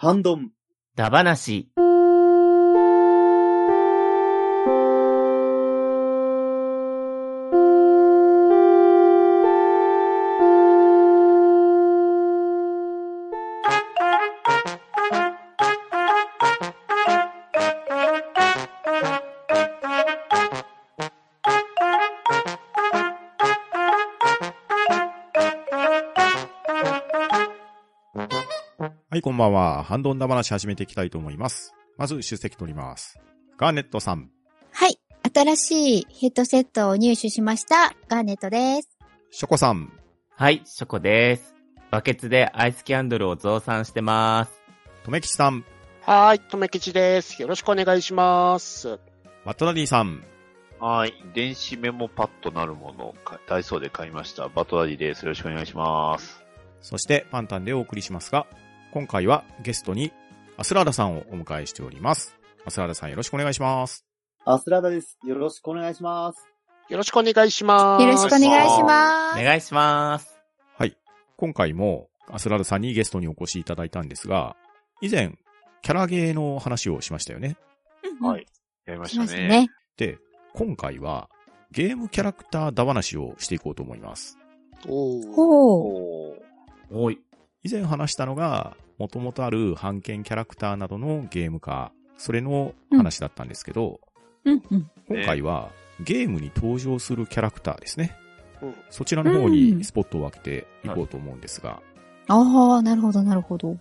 ハン。はい、こんばんは。ハンドンダ話始めていきたいと思います。まず、出席取ります。ガーネットさん、はい。新しいヘッドセットを入手しました。ガーネットです。ショコさん、はい、ショコです。バケツでアイスキャンドルを増産してます。とめきちさん、はーい、とめきちです。よろしくお願いします。マットダディさん、はい。電子メモパッドなるものをかダイソーで買いました。バトラディです。よろしくお願いします。そしてパンタンでお送りしますが、今回はゲストにアスラーダさんをお迎えしております。アスラーダさんよろしくお願いします。アスラダです。よろしくお願いします。よろしくお願いします。よろしくお願いします。お願いします。はい。今回もアスラーダさんにゲストにお越しいただいたんですが、以前、キャラゲーの話をしましたよね。はい。やりまししたね。ましたね。で、今回はゲームキャラクターだ話をしていこうと思います。おーほう。おーおい。以前話したのが、もともとある版権キャラクターなどのゲーム化、それの話だったんですけど、うんうん。今回はゲームに登場するキャラクターですね。うんそちらの方にスポットを分けていこうと思うんですが、ああ、なるほど、なるほど。うん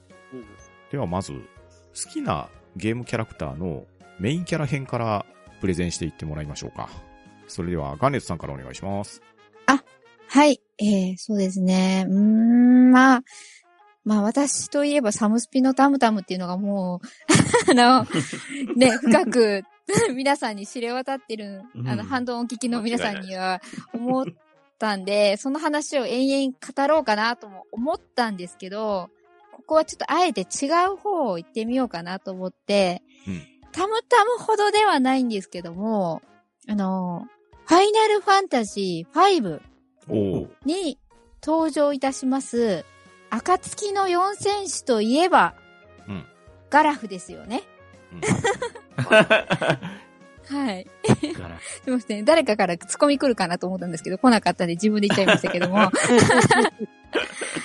ではまず、好きなゲームキャラクターのメインキャラ編からプレゼンしていってもらいましょうか。それでは、ガーネットさんからお願いします。はい。えー、そうですね。うーん、まあ、まあ私といえばサムスピのタムタムっていうのがもう、あの、ね、深く 皆さんに知れ渡ってる、あの、うん。ハンドンお聞きの皆さんには思ったんで、その話を延々語ろうかなとも思ったんですけど、ここはちょっとあえて違う方を言ってみようかなと思って、うん。タムタムほどではないんですけども、あの、ファイナルファンタジー5おー。に登場いたします、暁の四戦士といえば、うんガラフですよね。うん はい。すいません。誰かからツッコミ来るかなと思ったんですけど、来なかったんで自分で言っちゃいましたけども。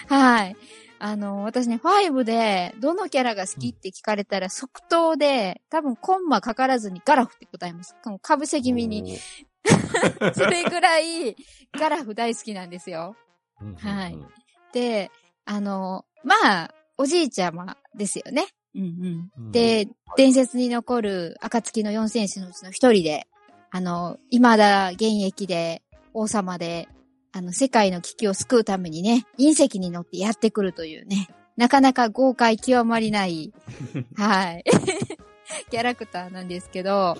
はい。あの、私ね、5で、どのキャラが好きって聞かれたら即答で、多分コンマかからずにガラフって答えます。かぶせ気味に。それぐらい、ガラフ大好きなんですよ。はいで、あの、まあ、おじいちゃまですよね。うんうん。で、伝説に残る暁の四戦士のうちの一人で、あの、未だ現役で王様で、あの、世界の危機を救うためにね、隕石に乗ってやってくるというね、なかなか豪快極まりない、はい、キャラクターなんですけど、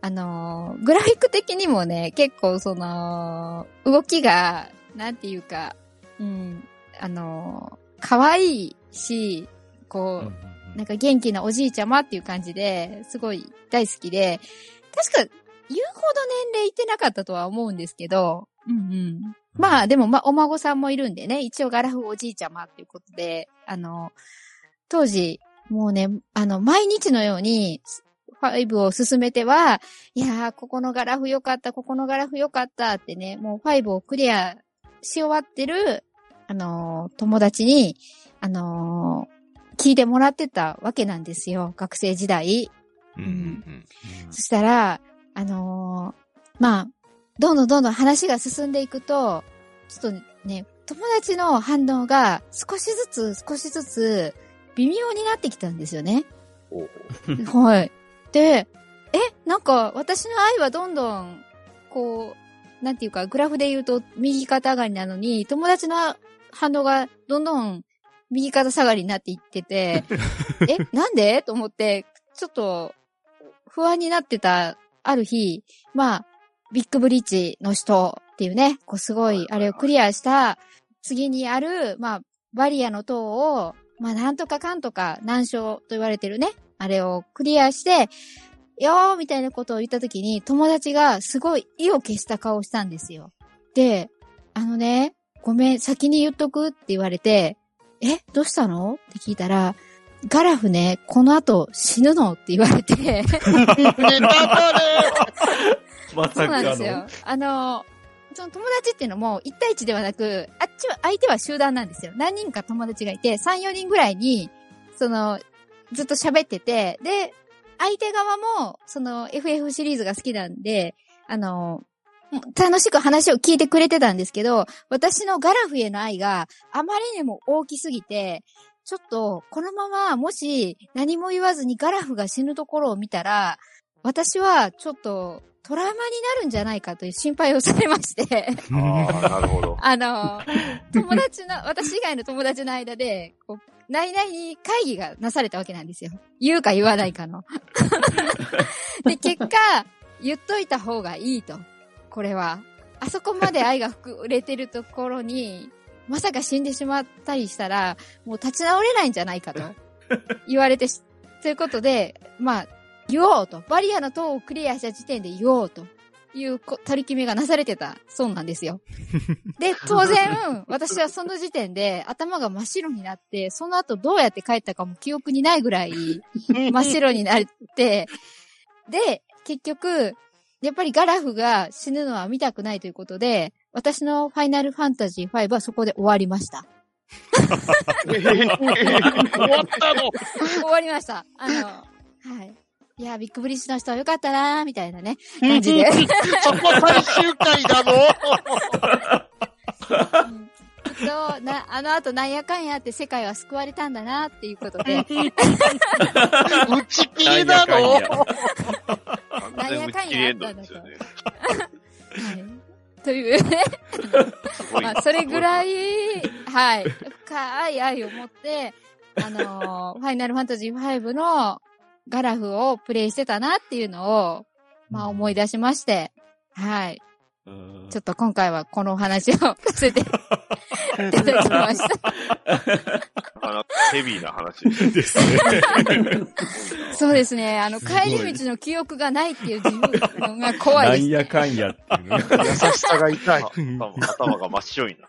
あの、グラフィック的にもね、結構その、動きが、なんていうか、うん、あの、可愛いし、こう、なんか元気なおじいちゃまっていう感じで、すごい大好きで、確か言うほど年齢いってなかったとは思うんですけど、うんうん。まあでもまあお孫さんもいるんでね、一応ガラフおじいちゃまっていうことで、あの、当時、もうね、あの、毎日のように、5を進めては、いやー、ここのガラフ良かった、ここのガラフ良かったってね、もう5をクリアし終わってる、あのー友達に、あのー聞いてもらってたわけなんですよ、学生時代。うんそしたら、あのーまあ、どんどんどんどん話が進んでいくと、ちょっとね、友達の反応が少しずつ少しずつ微妙になってきたんですよね。はい。で、え、なんか私の愛はどんどん、こう、なんていうか、グラフで言うと右肩上がりなのに、友達の反応がどんどん右肩下がりになっていってて、え、なんで？と思って、ちょっと不安になってたある日、まあ、ビッグブリッジの人っていうね、こうすごいあれをクリアした次にある、まあ、バリアの塔を、まあ、なんとかかんとか難所と言われてるね、あれをクリアして、よーみたいなことを言った時に、友達がすごい意を消した顔をしたんですよ。で、あのね、ごめん、先に言っとくって言われて、え、どうしたの？って聞いたら、ガラフね、この後死ぬのって言われて、ネタバレまそうなんですよ。あの、その友達っていうのも1対1ではなく、あっちは、相手は集団なんですよ。何人か友達がいて、3、4人ぐらいに、その、ずっと喋ってて、で、相手側も、その FF シリーズが好きなんで、あの、楽しく話を聞いてくれてたんですけど、私のガラフへの愛があまりにも大きすぎて、ちょっと、このまま、もし何も言わずにガラフが死ぬところを見たら、私はちょっとトラウマになるんじゃないかという心配をされまして、ああ、なるほど。あの、友達の、私以外の友達の間で、こう、内々に会議がなされたわけなんですよ。言うか言わないかの。で、結果、言っといた方がいいと。これは。あそこまで愛が膨れてるところに、まさか死んでしまったりしたら、もう立ち直れないんじゃないかと 言われてし、ということで、まあ、言おうと。バリアの塔をクリアした時点で言おうというこ取り決めがなされてたそうなんですよ。で、当然、私はその時点で頭が真っ白になって、その後どうやって帰ったかも記憶にないぐらい真っ白になって、で、結局、やっぱりガラフが死ぬのは見たくないということで、私のファイナルファンタジー5はそこで終わりました。終わったの終わりました。あの、はい。いや、ビッグブリッジの人はよかったなーみたいなね、感じで。そこ最終回だぞ と、な、あの後なんやかんやって世界は救われたんだなっていうことで、打ち切りだなんやかんのなんやかんやエンドですよね。はい。というね、まあ、それぐらい、はい、深い愛を持って、あのーファイナルファンタジー5のガラフをプレイしてたなっていうのを、まあ思い出しまして、はい。ちょっと今回はこのお話をさせていただきました。なかなかヘビーな話です。ね。そうですね。あの、帰り道の記憶がないっていう自分が怖いです。なんやかんやっていうね。優しさが痛い。頭頭が真っ白いな。はい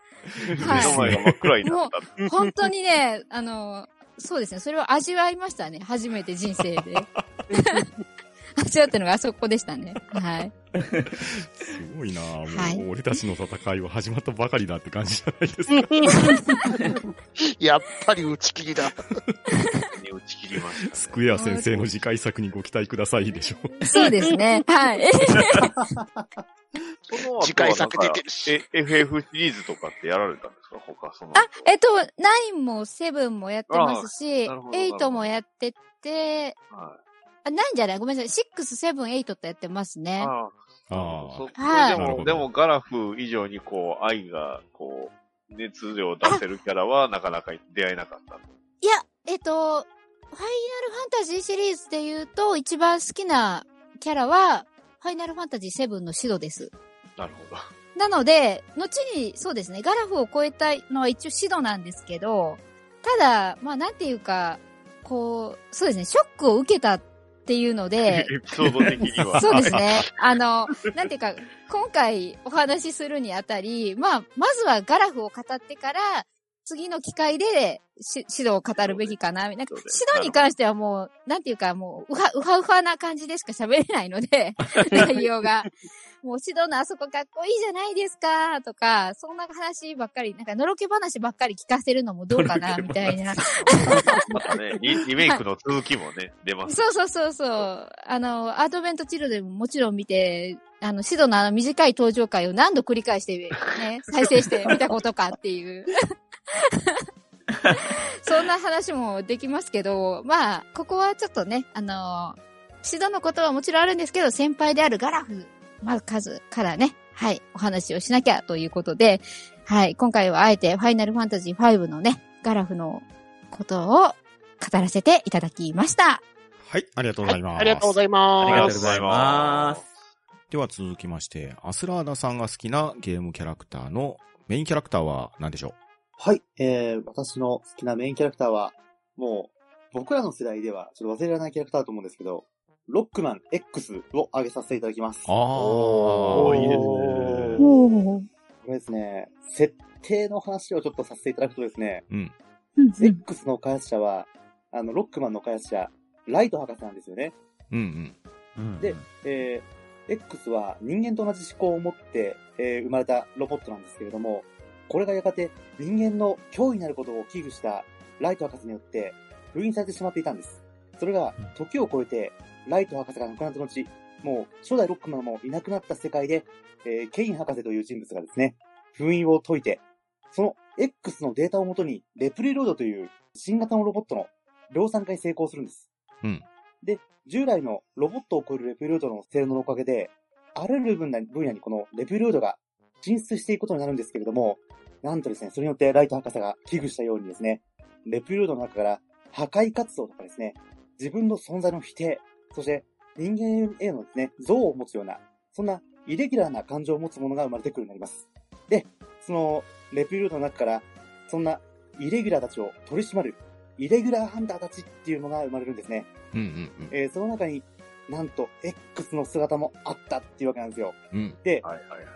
目の前が真っ暗いなった。本当にね、あの、そうですね。それを味わいましたね。初めて人生で。味わったのがあそこでしたね。はい。すごいなもう、はい俺たちの戦いは始まったばかりだって感じじゃないですか。やっぱり打ち切りだ。に打ち切りました、ね。スクエア先生の次回作にご期待くださいでしょ。そうですね。はい。次回作出てるし FF シリーズとかってやられたんですか？他、その。あ、えっと、9も7もやってますし、あなるほどなるほど8もやってて、はあ、9じゃない？ごめんなさい。6、7、8とやってますい。ね。ああ。あそはいでも、でもガラフ以上にこう、愛が、こう、熱量を出せるキャラは なかなか出会えなかった。いや、えっと、ファイナルファンタジーシリーズで言うと、一番好きなキャラは、ファイナルファンタジー7のシドです。なるほど。なので、後に、そうですね、ガラフを超えたのは一応シドなんですけど、ただ、まあなんていうか、こう、そうですね、ショックを受けたっていうので、エピソード的には。そうですね。あの、なんていうか、今回お話しするにあたり、まあ、まずはガラフを語ってから、次の機会でし指導を語るべきかな。なんか、指導に関してはもう、なんていうか、もう、うは、うはうはな感じでしか喋れないので、内容が。もう指導のあそこかっこいいじゃないですか、とか、そんな話ばっかり、なんか、のろけ話ばっかり聞かせるのもどうかな、みたいな。またねリ、リメイクの続きもね、出ます。そうそうそうそう。あの、アドベントチルドももちろん見て、あの、シドのあの短い登場回を何度繰り返して、ね、再生して見たことかっていう。そんな話もできますけど、まあ、ここはちょっとね、あの、シドのことはもちろんあるんですけど、先輩であるガラフ、まあ、数からね、はい、お話をしなきゃということで、はい、今回はあえてファイナルファンタジー5のね、ガラフのことを語らせていただきました。はい、ありがとうございます。ありがとうございます。ありがとうございます。では続きまして、アスラーダさんが好きなゲームキャラクターのメインキャラクターは何でしょはい、えー、私の好きなメインキャラクターは、もう、僕らの世代ではちょっと忘れられないキャラクターだと思うんですけど、ロックマン X を挙げさせていただきます。うあおーいいですねこれですね、設定の話をちょっとさせていただくとですね、うん。X の開発者は、あの、ロックマンの開発者、ライト博士なんですよね。うんうんでえー、X は人間と同じ思考を持って、えー生まれたロボットなんですけれども、これがやがて人間の脅威になることを危惧したライト博士によって封印されてしまっていたんです。それがうん、時を超えて、ライト博士が亡くなった後、もう初代ロックマンもいなくなった世界で、えーケイン博士という人物がですね、封印を解いて、その X のデータをもとに、レプリロードという新型のロボットの量産化に成功するんです。うん。で、従来のロボットを超えるレプリロードの性能のおかげで、あらゆる分野にこのレプリロードが進出していくことになるんですけれども、なんとですね、それによってライト博士が危惧したようにですね、レプリロードの中から破壊活動とかですね、自分の存在の否定、そして人間へのですね、像を持つような、そんなイレギュラーな感情を持つものが生まれてくるようになります。で、そのレプリロードの中から、そんなイレギュラーたちを取り締まる、イレギュラーハンターたちっていうのが生まれるんですね。うん。うんうんえーその中になんと X の姿もあったっていうわけなんですよ。うん。うん。で、はいはいはい。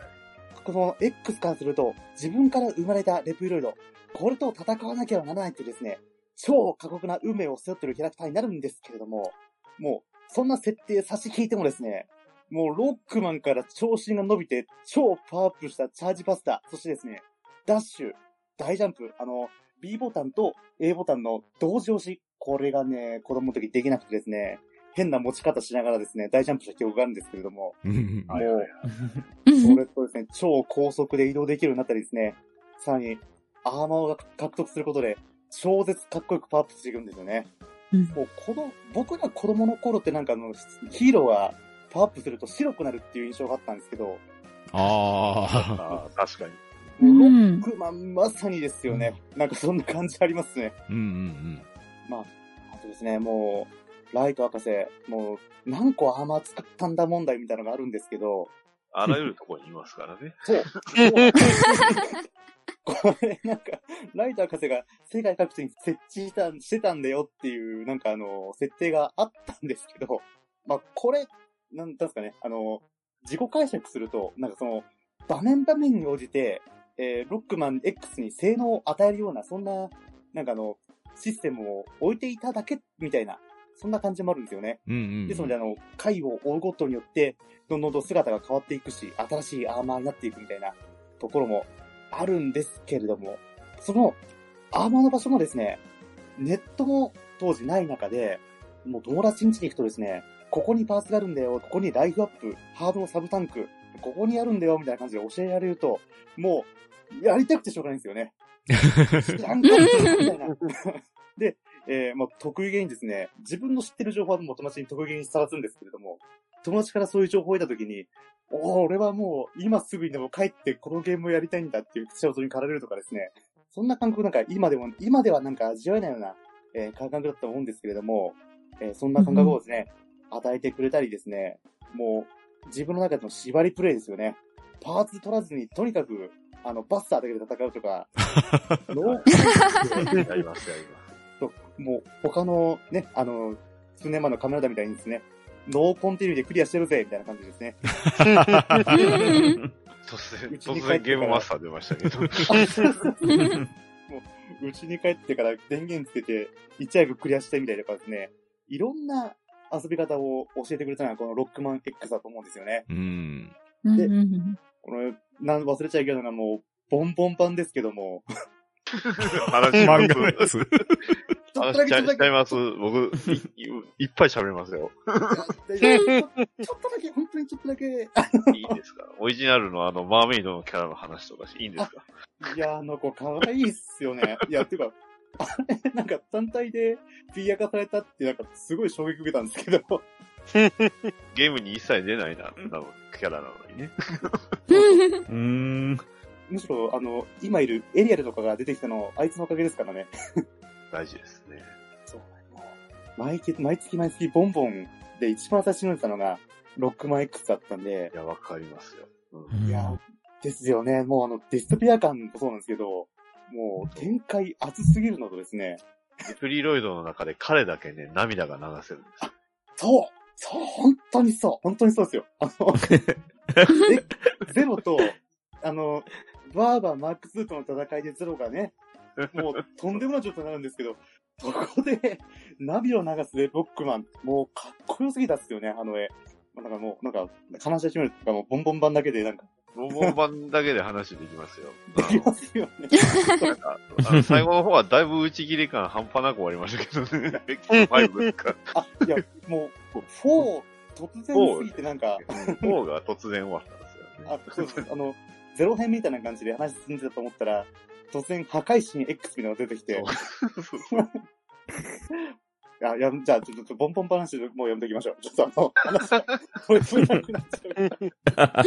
この X からすると、自分から生まれたレプロイド、これと戦わなければならないというですね、超過酷な運命を背負ってるキャラクターになるんですけれども、もう、そんな設定差し引いてもですね、もうロックマンから長身が伸びて、超パワーアップしたチャージバスタ、そしてですね、ダッシュ、大ジャンプ、あの、B ボタンと A ボタンの同時押し、これがね、子供の時できなくてですね、変な持ち方しながらですね、大ジャンプした記憶があるんですけれども、うんはいはいはい。それとですね、超高速で移動できるようになったりですね、さらに、アーマーを獲得することで、超絶かっこよくパワーアップしていくんですよね。うんもう、この、僕ら子供の頃ってなんかあの、ヒーローがパワーアップすると白くなるっていう印象があったんですけど、あああ、確かに。もうロうんックマンまさにですよね。なんかそんな感じありますね。あ。うんうんまあ、あとですね、もう、ライト博士、もう、何個アーマー使ったんだ問題みたいなのがあるんですけど、あらゆるところにいますからね。そう。これ、なんか、ライト博士が世界各地に設置した、してたんだよっていう、なんかあの、設定があったんですけど、まあ、これ、なんなんですかね、あの、自己解釈すると、なんかその、場面場面に応じて、えーロックマン X に性能を与えるような、そんな、なんかあの、システムを置いていただけ、みたいな、そんな感じもあるんですよね。うん。うんうん。ですので、あの、回を追うごとによって、どんどんと姿が変わっていくし、新しいアーマーになっていくみたいなところもあるんですけれども、その、アーマーの場所もですね、ネットも当時ない中で、もう友達ん家に行くとですね、ここにパーツがあるんだよ、ここにライフアップ、ハードのサブタンク、ここにあるんだよ、みたいな感じで教えられると、もう、やりたくてしょうがないんですよね。知らんかったみたいな。で、えー、もう得意げにですね、自分の知ってる情報はもう友達に得意げに探すんですけれども、友達からそういう情報を得たときに、おー俺はもう今すぐにでも帰ってこのゲームをやりたいんだっていう口調に駆られるとかですね、そんな感覚なんか今でも、今ではなんか味わえないような、えー感覚だったと思うんですけれども、えーそんな感覚をですね、与えてくれたりですね、もう自分の中での縛りプレイですよね。パーツ取らずにとにかく、あの、バスターだけで戦うとか、ノー やりますやりと、もう他のね、あの、数年前のカメラだみたいにですね、ノーコンティニューでクリアしてるぜみたいな感じですね。突然、突然ゲームマスター出ましたけど。うちに帰ってから電源つけて、いち早くクリアしてみたりとかですね、いろんな遊び方を教えてくれたのがこのロックマン X だと思うんですよね。うん。でうんうんうんこの、なん忘れちゃいけないのがもう、ボンボンパンですけども、話し漫画のやつ。話しちゃいます。僕、いいいっぱい喋れますよ。ちょっとだけ、本当にちょっとだけ、いいですか？オリジナルのあの、マーメイドのキャラの話とかしていいんですか？いや、あの子可愛いっすよね。いや、ていうか、あれ、なんか単体でフィギュア化されたって、なんかすごい衝撃受けたんですけど、ゲームに一切出ないな、なのキャラなのにね。うーん。むしろ、あの、今いるエリアルとかが出てきたの、あいつのおかげですからね。大事ですね。そう、もう毎月、毎月毎月ボンボンで一番最初に読んでたのが、ロックマン X だったんでい、や、わかりますよ。うんいや、ですよね。もうあの、ディストピア感もそうなんですけど、もう展開熱すぎるのとですね、フリーロイドの中で彼だけね、涙が流せるんですよ。そうそう本当にそう本当にそうですよ。あの、ゼゼロと、あの、バーバーマーク2との戦いでゼロがね、もうとんでもない状態になるんですけど、そこで、ナビを流すロックマン、もうかっこよすぎたっすよね、あの絵。まあなんかもう、なんか、話し始めるとかもうボンボン版だけでなんか、ボンボン版だけで話できますよ。できますよね。最後の方はだいぶ打ち切り感半端なく終わりましたけどね。X5 ですか。あ、いや、もう、4、突然すぎてなんか、4が突然終わったんですよね。あ、そうです。あの、ゼロ編みたいな感じで話進んでたと思ったら、突然破壊神 X みたいなのが出てきて、あ、や、じゃあ、ちょっと、ボンボン話もうやめておきましょう。ちょっとあの、話が、これ、それなくなっちゃう。まあ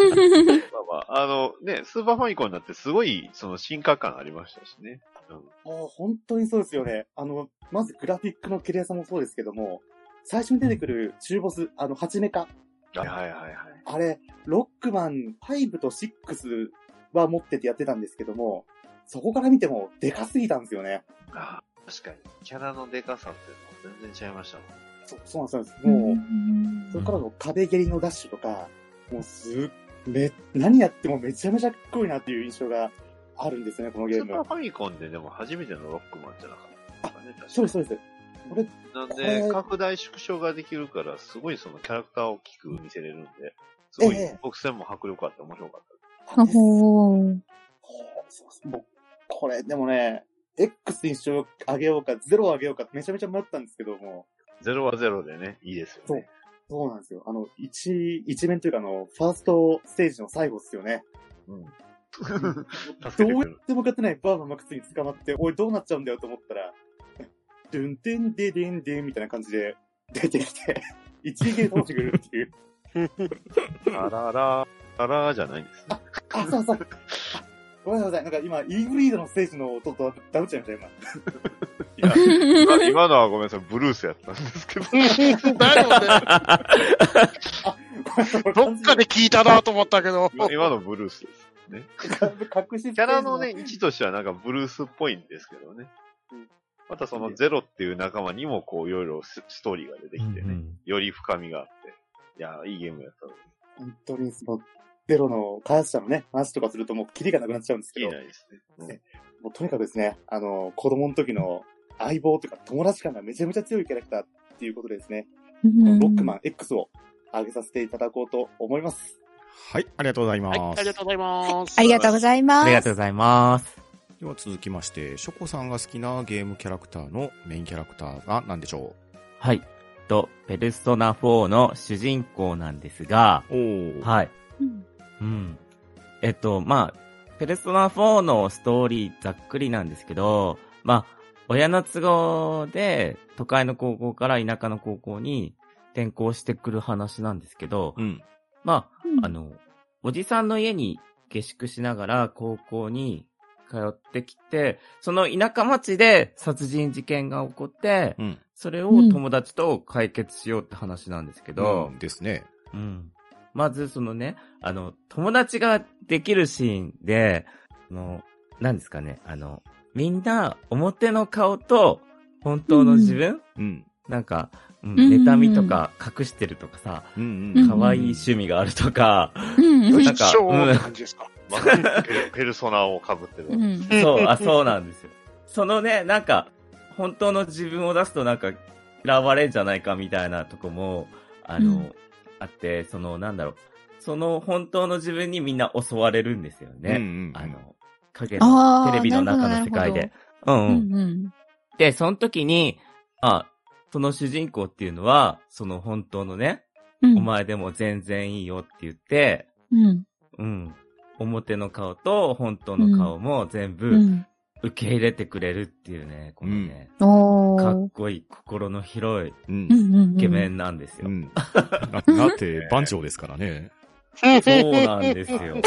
まあ、あのね、スーパーファミコンになってすごいその進化感ありましたしね。うんもう本当にそうですよね。あの、まずグラフィックの綺麗さもそうですけども、最初に出てくる中ボス、あの、ハチメカ。はいはいはいはい。あれ、ロックマン5と6は持っててやってたんですけども、そこから見てもでかすぎたんですよね。あ確かに。キャラのデカさっていうのは全然違いましたもん。そそうなんですよ。もう、そこからの壁蹴りのダッシュとか、もうすっ、め、何やってもめちゃめちゃかっこいいなっていう印象があるんですね、このゲームスーパー。ファミコンででも初めてのロックマンじゃなかったかね、確かそうです、そうです。これ、なんで、拡大縮小ができるから、すごいそのキャラクターを大きく見せれるんで、すごいええ曲線も迫力あって面白かった。あですほー。そうそうもうこれ、でもね、X にしよう、上げようか、0を上げようか、めちゃめちゃ迷ったんですけども、ゼロはゼロでね、いいですよね。そうなんですよ。あの、一、一面というかあの、ファーストステージの最後っすよね。うん。どうやっても勝てないバーバーマックスに捕まって、おい、どうなっちゃうんだよと思ったら、ドゥンテンデデンデンみたいな感じで出てきて、一撃で倒してくれるっていう。あらら、あらじゃないんですね。あ、そうそう。あごめんなさい。なんか今、イーグリードのステージの音とダブっちゃいました、今。いや今今のはごめんなさい、ブルースやったんですけど。だよね。どっかで聞いたなと思ったけど。今今のブルースです。隠しキャラのね、位置としてはなんかブルースっぽいんですけどね。またそのゼロっていう仲間にもこういろいろスストーリーが出てきてね、より深みがあって。いや、いいゲームやったのに。本当にその、ゼロの開発者のね、話とかするともうキリがなくなっちゃうんですけどいい、ないですね。うんねもうとにかくですね、あの、子供の時の相棒というか友達感がめちゃめちゃ強いキャラクターっていうことでですね、このロックマン X を上げさせていただこうと思います。はい、ありがとうございます。はい、ありがとうございます。ありがとうございます。ありがとうございます。では続きまして、ショコさんが好きなゲームキャラクターのメインキャラクターが何でしょはい。と、ペルソナ4の主人公なんですが。はい。うんうん。えっと、まあ、ペルソナ4のストーリーざっくりなんですけど、まあ、親の都合で都会の高校から田舎の高校に転校してくる話なんですけど、うん。まうんあ、あの、おじさんの家に下宿しながら高校に通ってきて、その田舎町で殺人事件が起こって、うん。それを友達と解決しようって話なんですけど、うんですね。うん。まず、そのね、あの、友達ができるシーンで、あの、何ですかね、あの、みんな表の顔と本当の自分、うん。なんか、うんうんうんうん妬みとか隠してるとかさ、うんうん可愛い趣味があるとか、うんうんなんか一生って感じですか？まあペルソナを被ってる。うんそう、あ、そうなんですよ。そのね、なんか、本当の自分を出すとなんか、嫌われんじゃないかみたいなとこも、あの、うんあって、その、なんだろう、その本当の自分にみんな襲われるんですよね。うんうんうんあの、影のテレビの中の世界で。うんううん。んうんで、その時に、あ、その主人公っていうのは、その本当のね、うんお前でも全然いいよって言って、うんうん。表の顔と本当の顔も全部、うん受け入れてくれるっていうね、このね、かっこいい、心の広いイケメンなんですよ。うん。だだって、番長ですからね。そうなんですよ。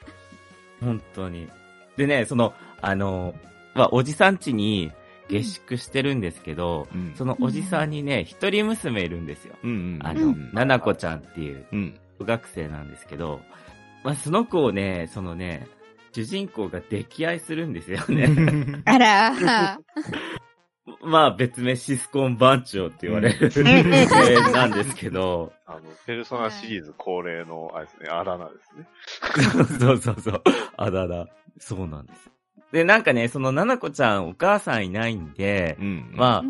本当に。でね、その、あの、まあ、おじさん家に下宿してるんですけど、うん。そのおじさんにね、一人娘いるんですよ。うんうん。あのうん、ななこちゃんっていううん。小学生なんですけど、まあ、その子をね、そのね、主人公が溺愛するんですよね。あら まあ別名シスコン番長って言われる、えーなんですけど、あの、ペルソナシリーズ恒例の、あれですね、あだ名ですね。そうそうそう、あだだ、そうなんです。で、なんかね、その、ななこちゃんお母さんいないんで、うん。まあ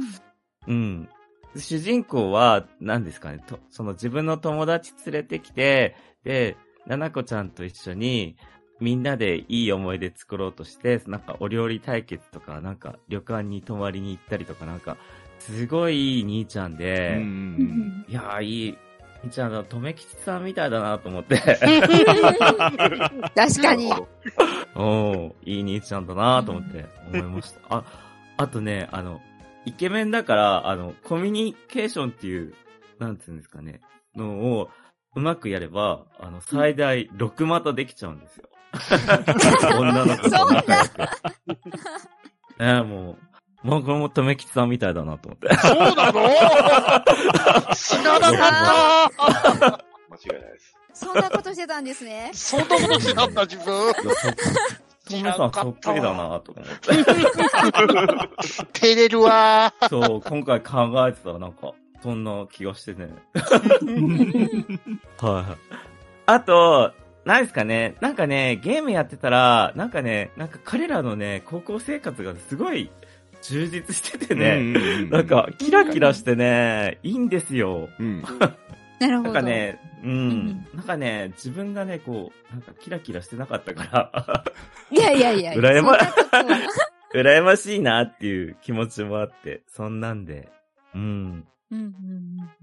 う、んうん。主人公は、何ですかね、と、その自分の友達連れてきて、で、ななこちゃんと一緒に、みんなでいい思い出作ろうとして、なんかお料理対決とか、なんか旅館に泊まりに行ったりとか、なんか、すごいいい兄ちゃんうんで、うんいやー、いい、兄ちゃんだ、とめきちさんみたいだなと思って、確かに。おー、いい兄ちゃんだなと思って思いました。あ、あとね、あの、イケメンだから、あの、コミュニケーションっていう、なんていうんですかね、のを、うまくやれば、あの、最大6股できちゃうんですよ。女の子と仲良く。えー、もう、もうこれもとめきちさんみたいだなと思って。そうなの？知らなかった間違いないです。そんなことしてたんですね。そんなことしてたんだ、自分。とめさんそっくりだなと思って。照れるわそう、今回考えてたらなんか、そんな気がしてね。はい。あと、なんですかね、なんかね、ゲームやってたら、なんかね、なんか彼らのね、高校生活がすごい充実しててね、ねなんか、キラキラしてね、いいんですよ。うん。なるほど。なんかね、うん、んなんかね、自分がね、こう、なんかキラキラしてなかったから、いやいやいや。羨ま羨ましいなっていう気持ちもあって、そんなんで、うん。うんうんうん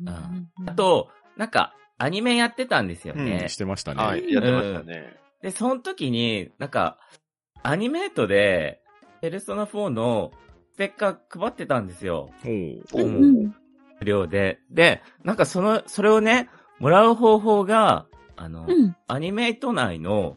うんあうんあと、なんか、アニメやってたんですようね。ん、してましたね。はい、やってましたね。で、その時に、なんか、アニメートで、ペルソナ4のステッカー配ってたんですよ。おうううんん無料で。で、なんかその、それをね、もらう方法が、あの、うんアニメート内の、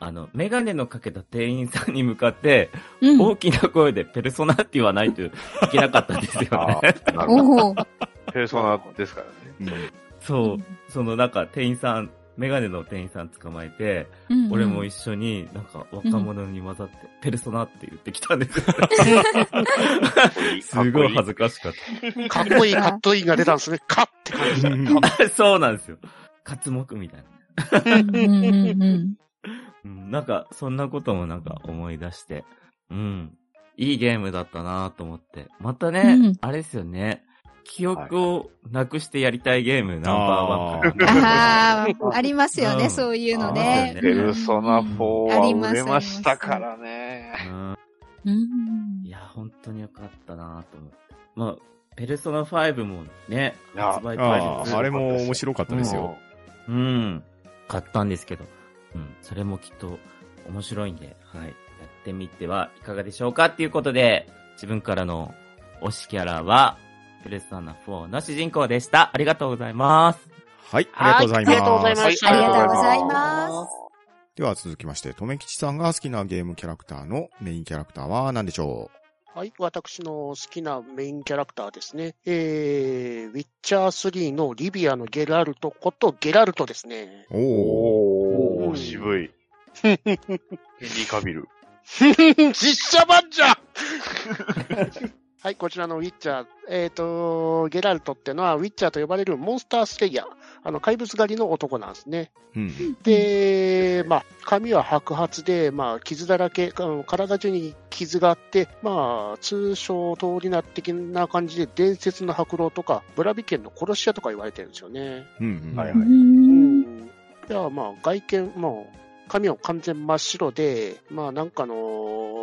あの、メガネのかけた店員さんに向かって、うん。大きな声でペルソナって言わないといけなかったんですよあね。あ、なるほど。ペルソナですからね。うんそう。そのなんか店員さん、メガネの店員さん捕まえて、うんうん俺も一緒になんか若者に混ざって、ペルソナって言ってきたんですよ。すごい恥ずかしかっかっこいいカットインが出たんですね。カッって感じ。そうなんですよ。活目みたいな。うんうんうんうんうん、なんか、そんなこともなんか思い出して、うん。いいゲームだったなと思って。またね、うんあれですよね。記憶をなくしてやりたいゲームナンバーワンああ、ありますよね、うんそういうのあね。ーペルソナ4はあります売れましたからね。うんうんいや、本当によかったなと思って。まあ、ペルソナ5もね、発売あ当日あ、あれも面白かったですよ。うん。買ったんですけど。うん。それもきっと面白いんで、はい。やってみてはいかがでしょうかっていうことで、自分からの推しキャラは、ペルソナ4の主人公でした。ありがとうございます。はい、ありがとうございます。ありがとうございました。ありがとうございます。では続きまして、とめきちさんが好きなゲームキャラクターのメインキャラクターは何でしょはい、私の好きなメインキャラクターですね。えー、ウィッチャー3のリビアのゲラルトことゲラルトですね。うおおおー、渋い。ヘンリー・カビル。実写版じゃんはい、こちらのウィッチャー、えっ、と、ゲラルトってのは、ウィッチャーと呼ばれるモンスタースレイヤー、あの、怪物狩りの男なんですね。うん。で、まあ、髪は白髪で、まあ、傷だらけ、体中に傷があって、まあ、通称通り名的な感じで、伝説の白狼とか、ブラビ県の殺し屋とか言われてるんですよね。うんうん。はいはい。ううんん。いや、まあ、外見、もう、髪は完全真っ白で、まあ、なんかの、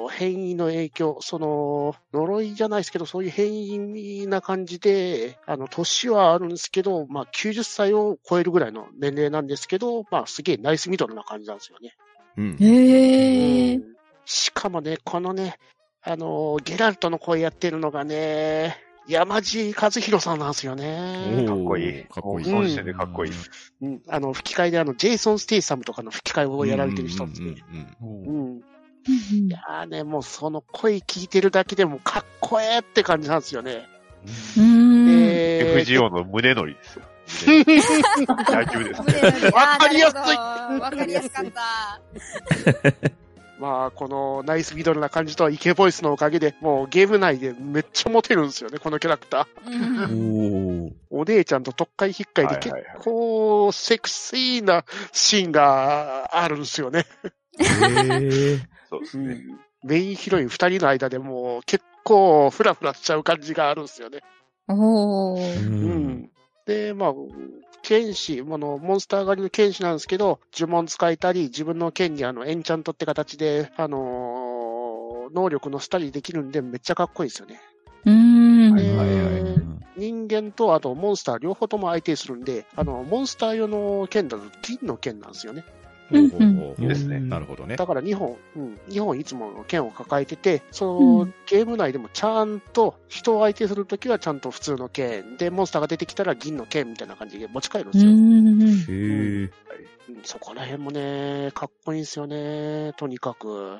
変異の影響、その、呪いじゃないですけど、そういう変異な感じで、あの、年はあるんですけど、まあ、90歳を超えるぐらいの年齢なんですけど、まあ、すげえナイスミドルな感じなんですよね。うん。へえうん。しかもね、このね、あの、ゲラルトの声やってるのがね、山地和弘さんなんですよね。かっこいい。かっこいい。その時点でかっこいい。うん、あの、吹き替えであの、ジェイソン・ステイサムとかの吹き替えをやられてる人ですね。うんうん。いやーね、もうその声聞いてるだけでもかっこええって感じなんですよね。うん。で FGO の胸乗りですよ。野球ですね。わかりやすいわかりやすかった。まあ、このナイスミドルな感じとイケボイスのおかげで、もうゲーム内でめっちゃモテるんですよね、このキャラクター。うんお姉ちゃんと特会引っかいで結構セクシーなシーンがあるんですよね。へー。そうですね。メインヒロイン二人の間でもう結構フラフラしちゃう感じがあるんですよね。おー。う。うんん。で、まあ、剣士、あの、モンスター狩りの剣士なんですけど、呪文使えたり、自分の剣にあの、エンチャントって形で、あのー能力のしたりできるんで、めっちゃかっこいいですよね。うーん。はいはいはいうん人間と、あとモンスター両方とも相手するんで、あの、モンスター用の剣だと銀の剣なんですよね。ほうほうほうほういいですねなるほどね。だから2本、うん、2本いつもの剣を抱えてて、その、うんゲーム内でもちゃんと人を相手するときはちゃんと普通の剣、で、モンスターが出てきたら銀の剣みたいな感じで持ち帰るんですよ。うん。へえ。うんそこら辺もね、かっこいいんですよね、とにかく。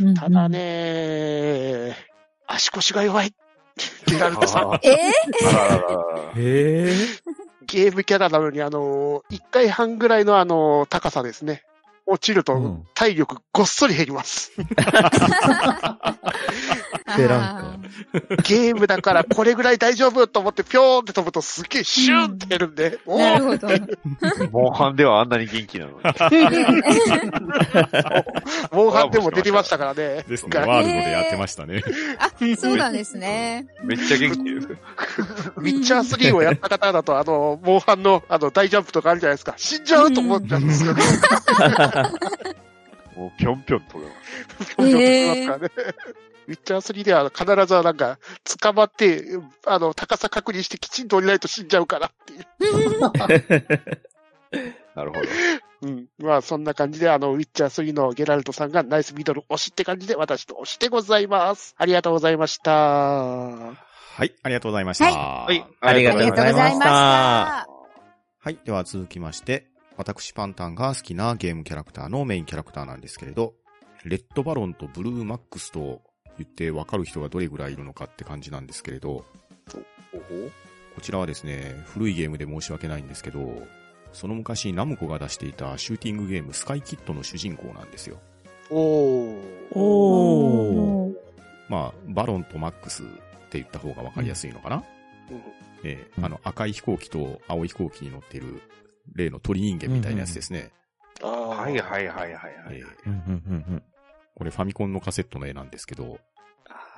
うんただ。ね、足腰が弱い。ゲラルトさん。あえあららららへえ。ゲームキャラなのに、あの、1回半ぐらいのあの、高さですね。落ちるとうん体力ごっそり減ります。ーでなんか ゲームだからこれぐらい大丈夫と思ってぴょーって飛ぶとすっげえシューンって減るんで、お ーなるほど。モンハンではあんなに元気なのに。モンハンでも出てましたからね。ですね。がワールドでやってましたね。あ、そうなんですね。めっちゃ元気。ウィッチャー3をやった方だと、あの、モンハンのあの大ジャンプとかあるじゃないですか。死んじゃうと思っちゃうんですよね。もうぴょんぴょん飛べます。ぴょんぴょん飛びますからね。ウィッチャー3では必ずはなんか、捕まって、あの、高さ確認してきちんと降りないと死んじゃうからっていう。なるほど。うん。まあ、そんな感じで、あの、ウィッチャー3のゲラルトさんがナイスミドル推しって感じで、私と推しでございます。ありがとうございました。はい、ありがとうございました。はい。ありがとうございましたありがとうございました。はい。では続きまして、私パンタンが好きなゲームキャラクターのメインキャラクターなんですけれど、レッドバロンとブルーマックスと言ってわかる人がどれぐらいいるのかって感じなんですけれど、こちらはですね、古いゲームで申し訳ないんですけど、その昔ナムコが出していたシューティングゲームスカイキットの主人公なんですよ。おー。おー。まあ、バロンとマックスって言った方がわかりやすいのかな、ええあの赤い飛行機と青い飛行機に乗っている例の鳥人間みたいなやつですね。ああ。はいはいはいはいはい。ええうんうんうんうんこれファミコンのカセットの絵なんですけど、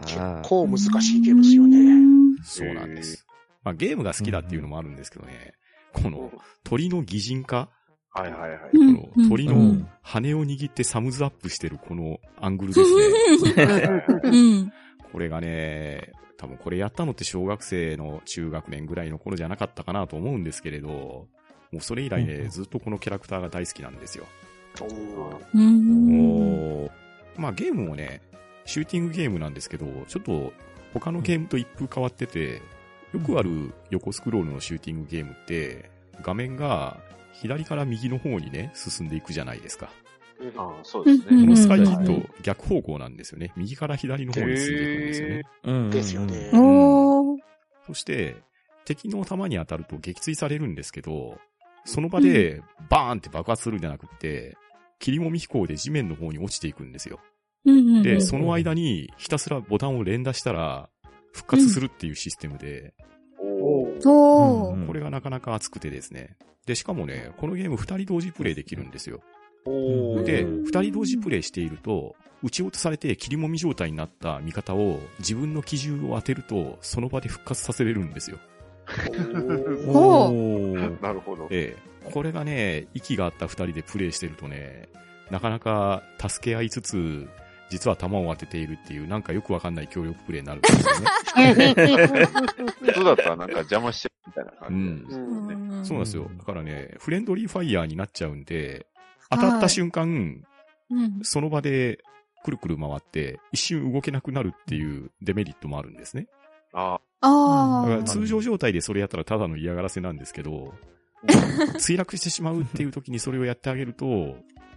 結構難しいゲームですよね。そうなんです。まあ、ゲームが好きだっていうのもあるんですけどね、この鳥の擬人化、はいはいはい。こうんの鳥のうん羽を握ってサムズアップしてるこのアングルですね。うん。これがね、多分これやったのって小学生の中学年ぐらいの頃じゃなかったかなと思うんですけれど、もうそれ以来ね、うんずっとこのキャラクターが大好きなんですよ。おーうん。おまあゲームもね、シューティングゲームなんですけど、ちょっと他のゲームと一風変わってて、よくある横スクロールのシューティングゲームって、画面が左から右の方にね、進んでいくじゃないですか。ああ、そうですうんこのスカイキうんット逆方向なんですよね。右から左の方に進んでいくんですよね。ですよね。おー。そして、敵の弾に当たると撃墜されるんですけど、その場でバーンって爆発するんじゃなくって、霧もみ飛行で地面の方に落ちていくんですよ。で、うんうんうんその間にひたすらボタンを連打したら復活するっていうシステムで、おーおー。うんこれがなかなか熱くてですね。で、しかもね、このゲーム二人同時プレイできるんですよ。おーで、うん二人同時プレイしていると、撃ち落とされて霧もみ状態になった味方を自分の機銃を当てると、その場で復活させれるんですよ。おー なるほど。ええ。これがね、息が合った二人でプレイしてるとね、なかなか助け合いつつ、実は弾を当てているっていう、なんかよくわかんない協力プレイになるんですよね。普通だったらなんか邪魔してるみたいな感じね。うんそうなんですよ。だからね、フレンドリーファイヤーになっちゃうんで、当たった瞬間、うん。その場でくるくる回って、一瞬動けなくなるっていうデメリットもあるんですね。ああ。通常状態でそれやったらただの嫌がらせなんですけど、墜落してしまうっていう時にそれをやってあげると、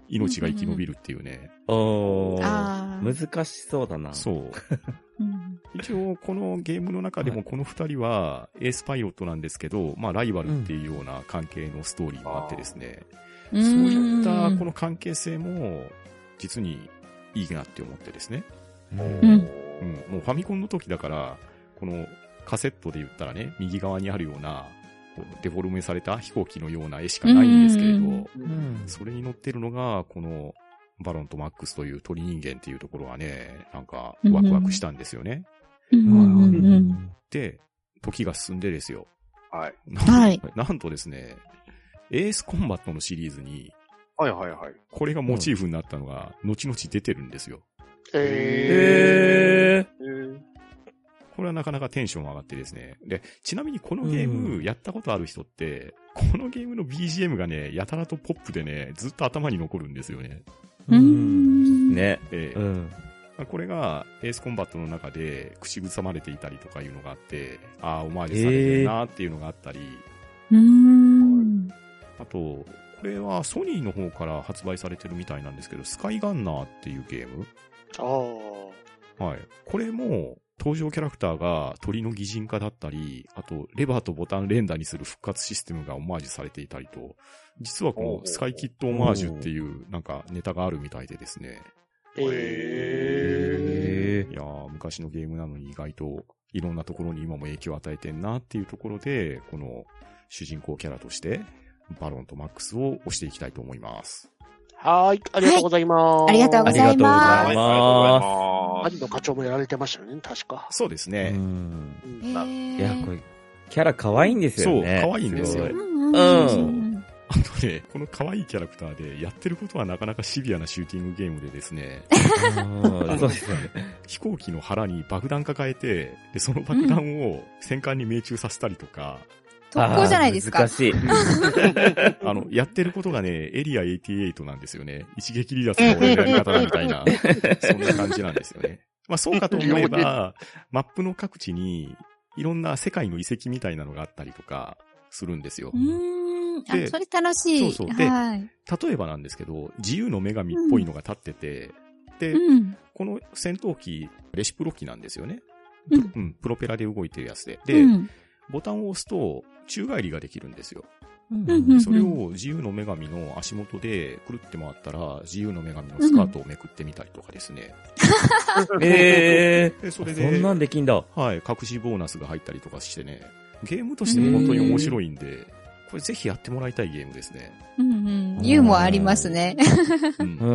命が生き延びるっていうね。おー。難しそうだな。そう。うん一応、このゲームの中でもこの二人はエースパイロットなんですけど、まあライバルっていうような関係のストーリーもあってですね、うん。そういったこの関係性も実にいいなって思ってですね。うん、もうファミコンの時だから、このカセットで言ったらね、右側にあるような、こうデフォルメされた飛行機のような絵しかないんですけれど、うん。うん。それに乗ってるのが、このバロンとマックスという鳥人間っていうところがね、なんかワクワクしたんですよね。うん。うん。うん。で、時が進ん。でですよ。はい。はい。なん。とですね、エースコンバットのシリーズに、はいはいはい。これがモチーフになったのが、後々出てるん。ですよ。えへー。えこれはなかなかテンション上がってですね。で、ちなみにこのゲーうムんやったことある人って、このゲームの BGM がね、やたらとポップでね、ずっと頭に残るんですよね。うん。ね。で、うん。まあこれがエースコンバットの中で口ずさまれていたりとかいうのがあって、ああ、オマージュされてるなっていうのがあったり、うん。あと、これはソニーの方から発売されてるみたいなんですけど、スカイガンナーっていうゲームああ。はい。これも、登場キャラクターが鳥の擬人化だったり、あと、レバーとボタン連打にする復活システムがオマージュされていたりと、実はこのスカイキットオマージュっていうなんかネタがあるみたいでですね。えへいやー、昔のゲームなのに意外といろんなところに今も影響を与えてんなっていうところで、この主人公キャラとして、バロンとマックスを押していきたいと思います。はーい。ありがとうございます。ありがとうございありがとうござます。いまはい、ありがとうございます。有野課長もやられてましたよね、確か。うそうですね。ん。ういや、これ、キャラ可愛いんですよね。そう可愛いんですよごいうんう あとね、この可愛いキャラクターでやってることはなかなかシビアなシューティングゲームでですね、うんそうですよね。飛行機の腹に爆弾抱えて、で、その爆弾を戦艦に命中させたりとか、特攻じゃないですか。難しい。あの、やってることがね、エリア88なんですよね。一撃離脱の俺のやり方だみたいな、そんな感じなんですよね。まあそうかと思えば、マップの各地に、いろんな世界の遺跡みたいなのがあったりとか、するんですよう。ーん。であ、それ楽しい。そうそうではい。例えばなんですけど、自由の女神っぽいのが立ってて、で、うん。この戦闘機、レシプロ機なんですよね。うんうん、プロペラで動いてるやつで。で、うんボタンを押すと、宙返りができるんですよ。うんそれを自由の女神の足元でくるって回ったら、自由の女神のスカートをめくってみたりとかですね。えで、それー、そんで、なんできんだ。はい、隠しボーナスが入ったりとかしてね、ゲームとしても本当に面白いんで、これぜひやってもらいたいゲームですね。うんうん。ユーモアありますね。うんう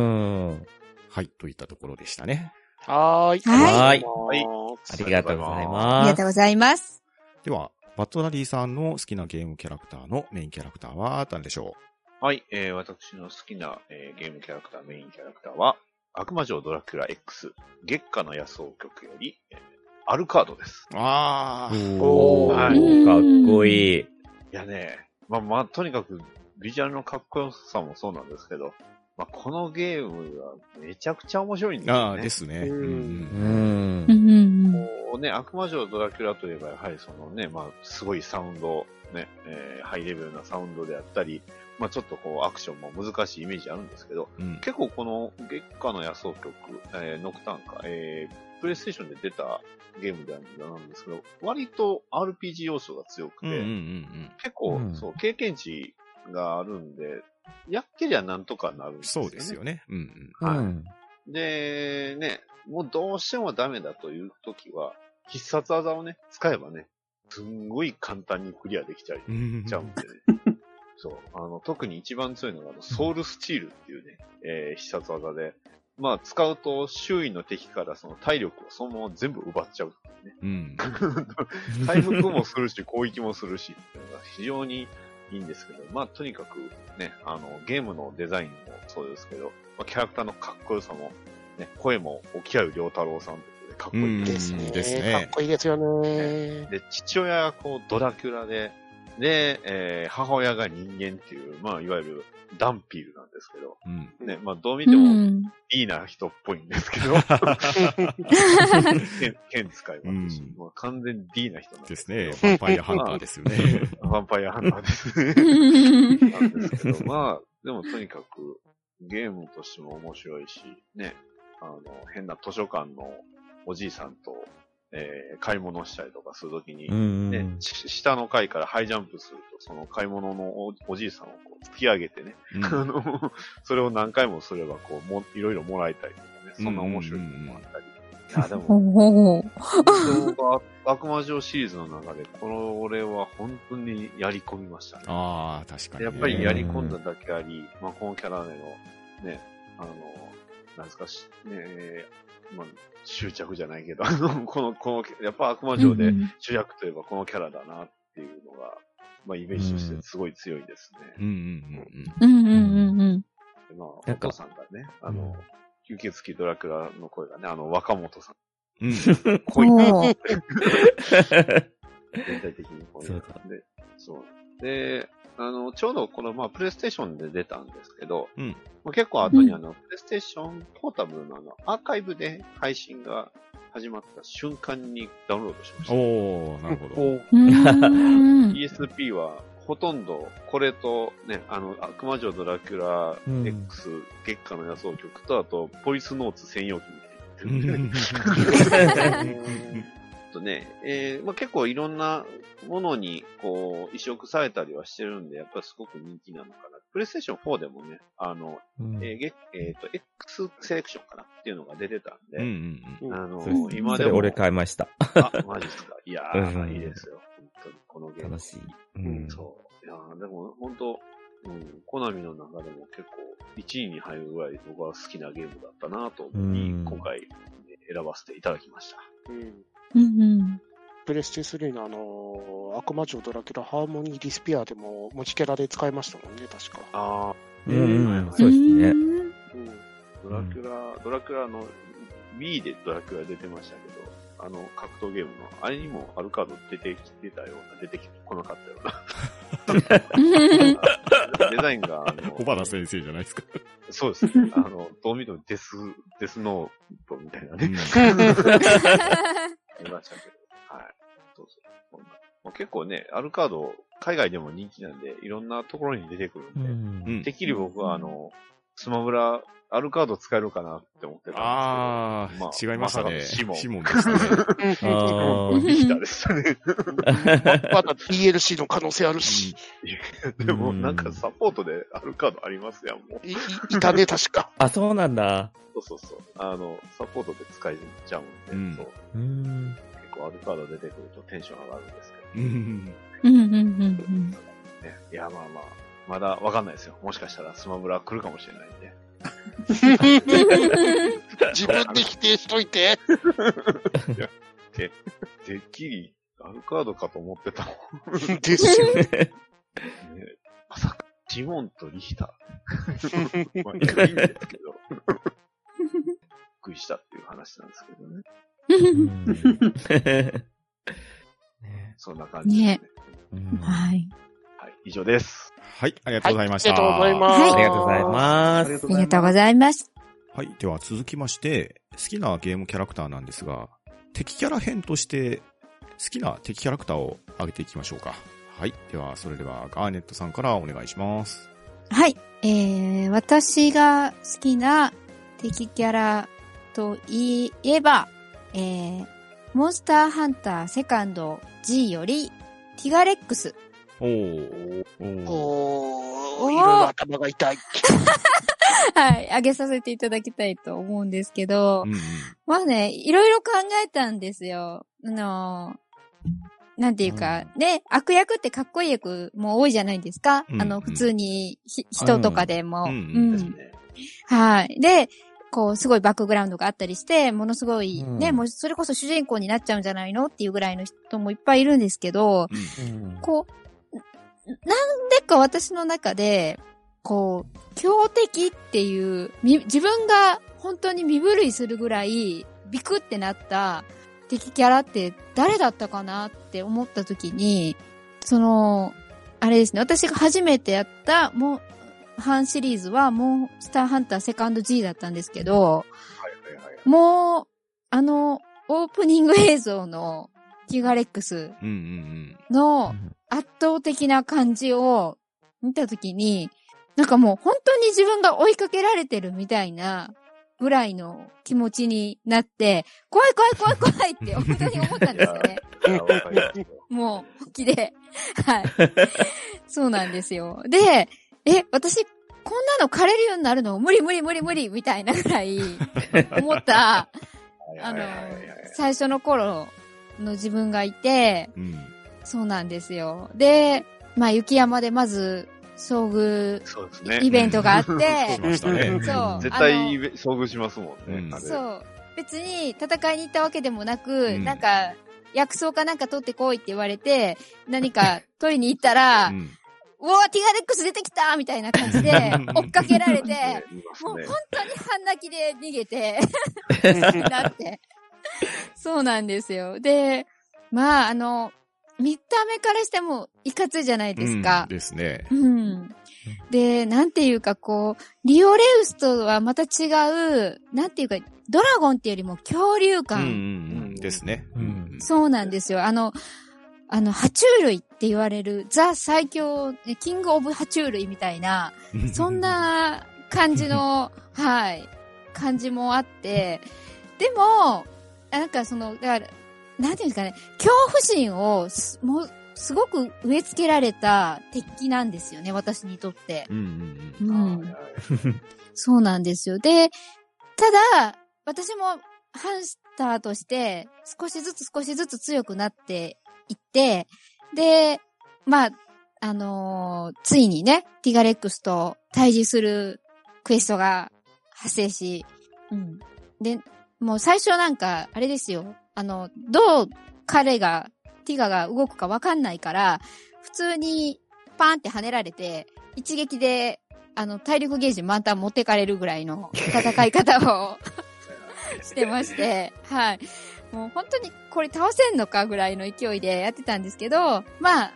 ん。はい、といったところでしたね。はーい。はいはいあありがとうございありますがと。うございます。では、バットダディさんの好きなゲームキャラクターのメインキャラクターは何でしょはい、えー、私の好きな、えーゲームキャラクター、メインキャラクターは、悪魔城ドラキュラ X、月下の野草曲より、えーアルカードです。うあー。おー、はいかっこいい。いやね、まあまあ、とにかく、ビジュアルのかっこよさもそうなんですけど、まあ、このゲームがめちゃくちゃ面白いんですよね。ああ、ですね。うんうんね、悪魔城ドラキュラといえば、やはりそのね、まあ、すごいサウンド、ね、えーハイレベルなサウンドであったり、まあ、ちょっとこう、アクションも難しいイメージあるんですけど、うん結構この月下の野草曲、えーノクターンか、えープレイステーションで出たゲームでなんですけど、割と RPG 要素が強くて、うんうんうん結構、うんそう、経験値があるんで、やっけりゃなんとかなるんうん。ですよ、ね。そうですよね。うんはいうんで、ね、もうどうしてもダメだというときは、必殺技をね、使えばね、すんごい簡単にクリアできちゃいうん。ちゃうんでね。そう。あの、特に一番強いのが、あのソウルスチールっていうね、えー必殺技で、まあ、使うと周囲の敵からその体力をそのまま全部奪っちゃうっていうね。うん。回復もするし、攻撃もするし、非常にいいんですけど、まあ、とにかくね、あの、ゲームのデザインもそうですけど、まあ、キャラクターのかっこよさも、ね、声も沖合良太郎さんかっこいいうんです。ね。ですねかっこいいですよね。で、父親がこう、ドラキュラで、で、えー母親が人間っていう、まあ、いわゆるダンピールなんですけど、うん。ね、まあ、どう見うてもん。いいな人っぽいんですけど、剣剣使いますし、うんもう完全に D な人なんでですすね。けヴァンパイアハンターですよね。ど、ヴァンパイアハンターですね。なんですけど、まあ、でもとにかく、ゲームとしても面白いし、ね、あの、変な図書館のおじいさんと、えー買い物したりとかするときに、うんね、し下の階からハイジャンプすると、その買い物のおおじいさんをこう突き上げてね、うん あの、それを何回もすれば、こう、も、いろいろもらえたりとかね、そんな面白いのもあったり。いや、でほも、悪魔城シリーズの中で、この俺は本当にやり込みましたね。ああ、確かにね。やっぱりやり込んだだけあり、まあ、このキャラねの、ね、あの、なんですか、しね、まあ、執着じゃないけど、あの、この、この、やっぱ悪魔城でうんうん主役といえばこのキャラだなっていうのが、まあ、イメージとしてすごい強いですね。うんうんうんうんうんうん。でまあ、おなんか父さんがね、あの、うん吸血鬼ドラクラの声がね、あの、若本さん。うん。全体的にこういうそうそう。で、あの、ちょうどこの、まあ、プレイステーションで出たんですけど、うんまあ、結構後にあの、プレイステーションポータブルのあの、アーカイブで配信が始まった瞬間にダウンロードしました。おー、なるほど。お うーん PSP はほとんどこれとね、あの、悪魔城ドラキュラうん X 月下の野草曲と、あと、ポリスノーツ専用機うみたいな。んとね、えーまあ、結構いろんなものに、こう、移植されたりはしてるんで、やっぱりすごく人気なのかな。プレイステーション4でもね、あの、うんえーげえーと、X セレクションかなっていうのが出てたんで、うんうんうん。あの今でも、それ俺買いました。あ、マジですか。いやー、うんいいですよ。本当に、このゲーム。楽しい。ううんん、そう。いやーでも、本当うん、コナミの中でも結構、1位に入るぐらい僕は好きなゲームだったなと思今回、選ばせていただきました。うんうんうん。プレステ3のあの、悪魔城ドラキュラハーモニーディスピアでも持ちキャラで使いましたもんね、確か。ああ、うんうんえーそうですね。うん。ドラキュラ、ドラキュラの B でドラキュラ出てましたけど、あの格闘ゲームの、あれにもアルカード出てきてたような、出てきてこなかったような。デザインが、あの、小原先生じゃないですか。そうですね。あの、どう見てもデス、デスノートみたいなね、うんありましたけど。はい。そうそう。こんなまあ、結構ね、アルカード、海外でも人気なんで、いろんなところに出てくるんで、うんうんてっきり僕はあの、スマブラ、アルカード使えるかなって思ってたんですけど。あまー、違いましたね。さかのシモン。シモンでしたね。あーリヒターでしたね。まだ DLC の可能性あるし、でも、うんなんかサポートでアルカードありますやん、もう。いいいたね、確か。あ、そうなんだ。そうそうそう。あの、サポートで使えちゃうんで、うんそううん。結構アルカード出てくるとテンション上がるんですけど。うんうんうんうんね、いや、まあまあ、まだわかんないですよ。もしかしたらスマブラ来るかもしれないんで。自分で否定しといて。てっきりアルカードかと思ってたもですよ。んね。まさか、ジモンとリヒター。まあ、いいんですけど。びっくりしたっていう話なんですけどね。うん そんな感じですね。うんはい。はい、以上です。はい、ありがとうございました。ありがとうございます。はいありがとうございます。ありありがとうございます。はい。では続きまして、好きなゲームキャラクターなんですが、敵キャラ編として、好きな敵キャラクターを挙げていきましょうか。はい。では、それでは、ガーネットさんからお願いします。はい。えー、私が好きな敵キャラといえば、えー、モンスターハンターセカンド G より、ティガレックス。おー。おー。いろいろ頭が痛い。はい。あげさせていただきたいと思うんですけど、うんうん。まあね、いろいろ考えたんですよ。あのー、なんていうか、ね、悪役ってかっこいい役も多いじゃないですか。うんあの、普通にひ人とかでも。うん。はい。で、こう、すごいバックグラウンドがあったりして、ものすごい、ね、うんもうそれこそ主人公になっちゃうんじゃないのっていうぐらいの人もいっぱいいるんですけど、うんこう、なんでか私の中で、こう、強敵っていう、み自分が本当に身震いするぐらい、ビクってなった敵キャラって誰だったかなって思った時に、その、あれですね、私が初めてやった、もう、半シリーズは、モンスターハンターセカンド G だったんですけど、はいはいはい。もう、あの、オープニング映像のティガレックスの圧倒的な感じを見たときに、なんかもう本当に自分が追いかけられてるみたいなぐらいの気持ちになって、怖い怖い怖い怖いって本当に思ったんです よね。もう、本気で。はい。そうなんですよ。で、え、私、こんなの枯れるようになるの無理無理無理無理みたいなぐらい思った、あの最初の頃の自分がいて、うん。うん。そうなんですよ。で、まあ雪山でまず遭遇そうですね。イベントがあって。そう絶対遭遇しますもんね。そう。別に戦いに行ったわけでもなく、うんなんか、薬草かなんか取ってこいって言われて、何か 取りに行ったら、うんうわティガレックス出てきたみたいな感じで、追っかけられて、もう本当に半泣きで逃げて、なって。そうなんですよ。で、まあ、あの、見た目からしても、いかついじゃないですかうん。ですね。うん。で、なんていうかこう、リオレウスとはまた違う、なんていうか、ドラゴンっていうよりも恐竜うんうん感。うん。ですね。うんそうなんですよ。あの、あの、爬虫類って言われる、ザ最強、キングオブ爬虫類みたいな、そんな感じの、はい、感じもあって、でも、なんかその、だから、なんていうんですかね、恐怖心をす、もう、すごく植え付けられた敵なんですよね、私にとって。うん そうなんですよ。で、ただ、私もハンスターとして少しずつ少しずつ強くなっていって、で、まあ、あのーついにね、ティガレックスと対峙するクエストが発生し、うん。で、もう最初なんか、あれですよ。あの、どう彼が、ティガが動くかわかんないから、普通にパーンって跳ねられて、一撃であの、体力ゲージ満タン持ってかれるぐらいの戦い方を してまして、はい。もう本当にこれ倒せんのかぐらいの勢いでやってたんですけど、まあ、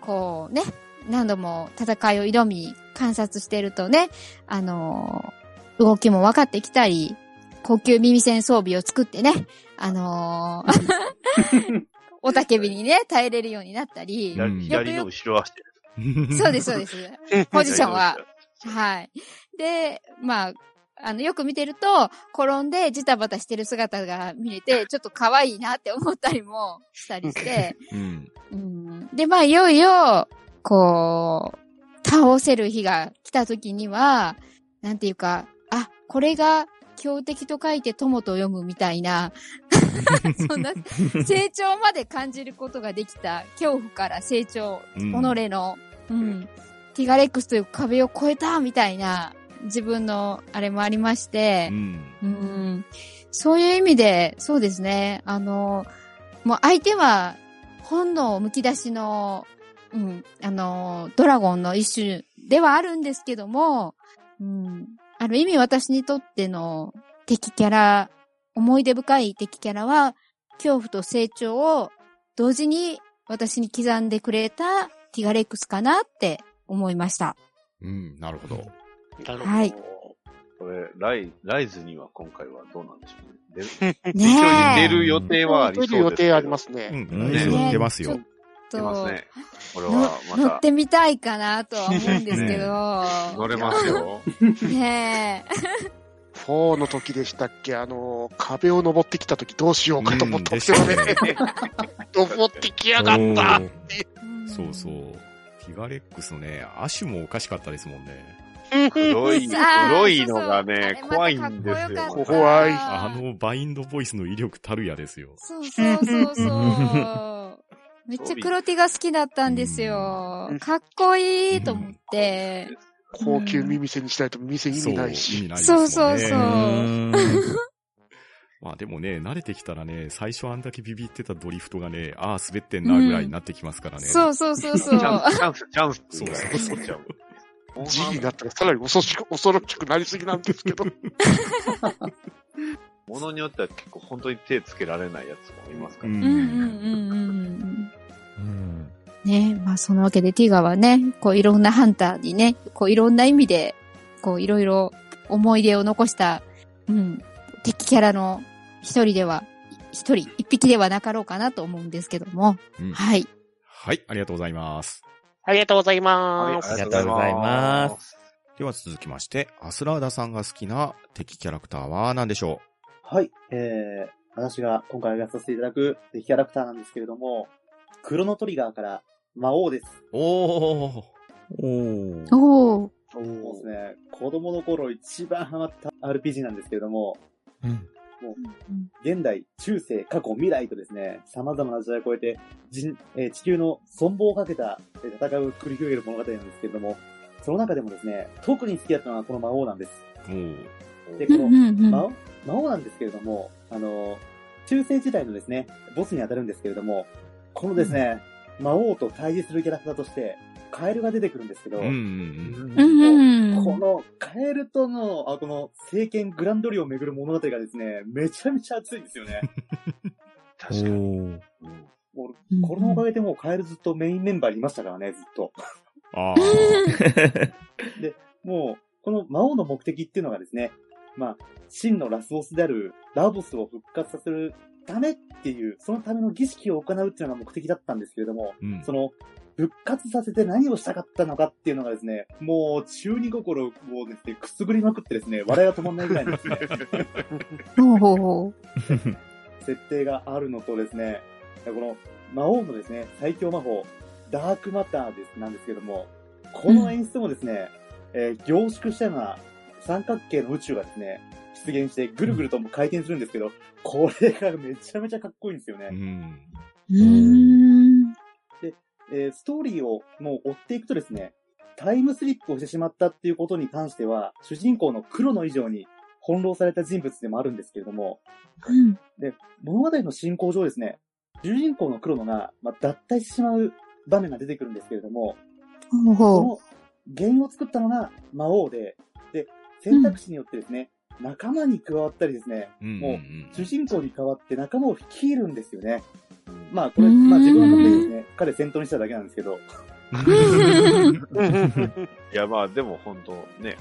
こうね、何度も戦いを挑み、観察してるとね、あのー動きも分かってきたり、高級耳栓装備を作ってね、あのー おたけびにね、耐えれるようになったり、うん左左の後ろ足で。うん。そうです、そうです。ポジションは。はい。で、まあ、あの、よく見てると、転んでジタバタしてる姿が見れて、ちょっと可愛いなって思ったりもしたりして、うん。うん、で、まあ、いよいよ、こう、倒せる日が来た時には、なんていうか、あ、これが強敵と書いて友と読むみたいな、そんな成長まで感じることができた。恐怖から成長うん。己の、うん、ティガレックスという壁を越えたみたいな自分のあれもありまして。う、ん。うん、そういう意味で、そうですね、あの、もう相手は本能むき出しの、うん、あの、ドラゴンの一種ではあるんですけども、うん、ある意味私にとっての敵キャラ、思い出深い敵キャラは、恐怖と成長を同時に私に刻んでくれたティガレックスかなって思いました。うん。なるほど。なるほど。はいこれ、ライ、ライズには今回はどうなんでしょうね。出るねえ。出る予定はありそうですけど。予定ありますうね。ん。うんライズは出ますよ。と出ますね。これのはま乗ったてみたいかなとは思うんですけど。乗れますよ。ね4の時でしたっけ？あの、壁を登ってきた時どうしようかと思ったんですよね。登ってきやがったえ。そうそう。ティガレックスのね、足もおかしかったですもんね。黒い、黒いのがね怖いんですよ。怖いあのバインドボイスの威力たるやですよ。そうそうそうそう。めっちゃ黒ティが好きだったんですようん。かっこいいと思って。高級耳栓にしないと耳栓意味ないそう意し。そうそうそううんまあでもね、慣れてきたらね、最初あんだけビビってたドリフトがね、ああ、滑ってんなぐらいになってきますからね。そうそうそうそう。チャンス、チャンス、チャンス。そうそうそう。取っちゃう。G になったらさらに恐ろしく、恐ろしくなりすぎなんですけど。ものによっては結構本当に手つけられないやつもいますから。うんうんうんうんうん。うんねまあそのわけでティガはね、こういろんなハンターにね、こういろんな意味で、こういろいろ思い出を残した、うん、敵キャラの一人では、一人、一匹ではなかろうかなと思うんですけども、うんはい。はい、ありがとうございます。ありがとうございはいます。ありがとうございます。では続きまして、アスラーダさんが好きな敵キャラクターは何でしょはい、えー、私が今回挙げさせていただく敵キャラクターなんですけれども、クロノトリガーから魔王です。うおー。おー。おー。そうですね。子供の頃一番ハマった RPG なんですけれども、うん現代、中世、過去、未来とですね、様々な時代を超えて、人えー地球の存亡をかけたえー戦いを繰り広げる物語なんですけれども、その中でもですね、特に好きだったのはこの魔王なんです。うんこの魔王魔王なんですけれども、あの、中世時代のですね、ボスに当たるんですけれども、このですね、魔王と対峙するキャラクターとして、カエルが出てくるんですけど、うんうんうんうんうん。このカエルとの、あこの聖剣グランドリを巡る物語がですね、めちゃめちゃ熱いんですよね。確かに。これのおかげでもうカエルずっとメインメンバーにいましたからね、ずっと。あ もう、この魔王の目的っていうのがですね、まあ、真のラスボスであるラボスを復活させるためっていう、そのための儀式を行うっていうのが目的だったんですけれども、ーうん。その、復活させて何をしたかったのかっていうのがですね、もう中二心をですね、くすぐりまくってですね、笑いが止まんないぐらいのですね、ほうほうほ設定があるのとですね、この魔王のですね、最強魔法、ダークマターです、なんですけども、この演出もですね、えー凝縮したような三角形の宇宙がですね、出現してぐるぐるとも回転するんですけど、これがめちゃめちゃかっこいいんですよね。うんん。えーストーリーをもう追っていくとですね、タイムスリップをしてしまったっていうことに関しては、主人公の黒の以上に翻弄された人物でもあるんですけれども、うん。物語の進行上ですね、主人公の黒野が、まあ、脱退してしまう場面が出てくるんですけれども、その原因を作ったのが魔王で、で、選択肢によってですね、仲間に加わったりですね、うんもう主人公に代わって仲間を率いるんですよね。うんまあこれ、うんまあ自分の勝手にですね、彼先頭にしただけなんですけど、いや、まあ、でも本当ね、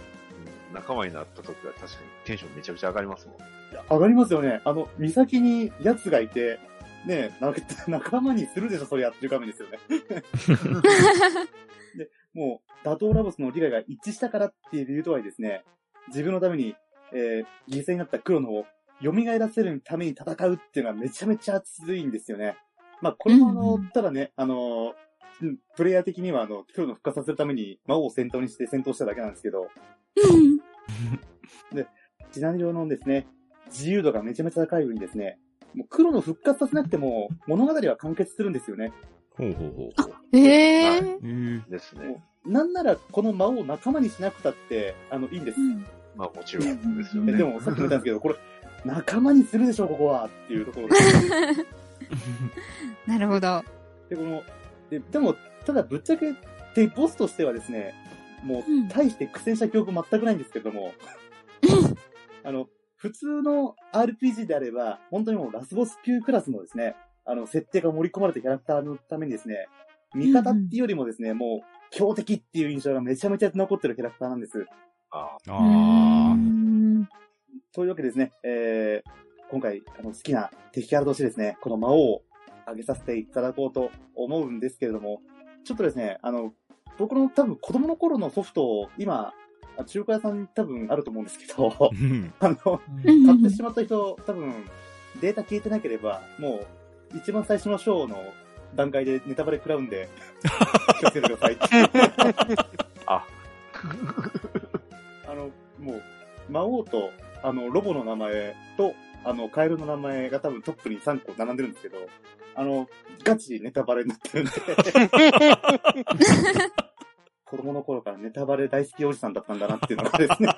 うん仲間になった時は確かにテンションめちゃくちゃ上がりますもん。上がりますよね。あの、岬に奴がいて、ねなんか 仲間にするでしょ、それやってる画面ですよね。で、もう、打倒ラボスの理解が一致したからっていう理由とはいえですね、自分のために、えー犠牲になった黒野を蘇らせるために戦うっていうのはめちゃめちゃ熱いんですよね。まあ、これもあの、うんただね、あの、うんプレイヤー的にはあの、黒野を復活させるために魔王を先頭にして戦闘しただけなんですけど、シナリオのですね、自由度がめちゃめちゃ高い上にですね、もう黒の復活させなくても物語は完結するんですよね。ほうほうほう。へえ。うん。ですね。なんならこの魔王を仲間にしなくたって、あの、いいんです。まあもちろんですよね。えでもさっきも言ったんですけど、これ、仲間にするでしょ、ここはっていうところで。なるほど。で、この、ででも、ただぶっちゃけ、で、ボスとしてはですね、もうんう、大して苦戦した記憶全くないんですけれども、あの、普通の RPG であれば、本当にもうラスボス級クラスのですね、あの、設定が盛り込まれたキャラクターのためにですね、味方っていうよりもですね、もう、強敵っていう印象がめちゃめちゃ残ってるキャラクターなんです。ああというわけでですね、えー、今回、あの、好きな敵キャラとしてですね、この魔王を挙げさせていただこうと思うんですけれども、ちょっとですね、あの、僕の多分子供の頃のソフトを今、あ中華屋さんに多分あると思うんですけど、うん。あの、うん。買ってしまった人、多分、データ消えてなければ、もう、一番最初のショーの段階でネタバレ食らうんで、気をつけてください。あ。あの、もう、魔王と、あの、ロボの名前と、あの、カエルの名前が多分トップに3個並んでるんですけど、あの、ガチネタバレになってるんで、子供の頃からネタバレ大好きおじさんだったんだなっていうのがですね、わ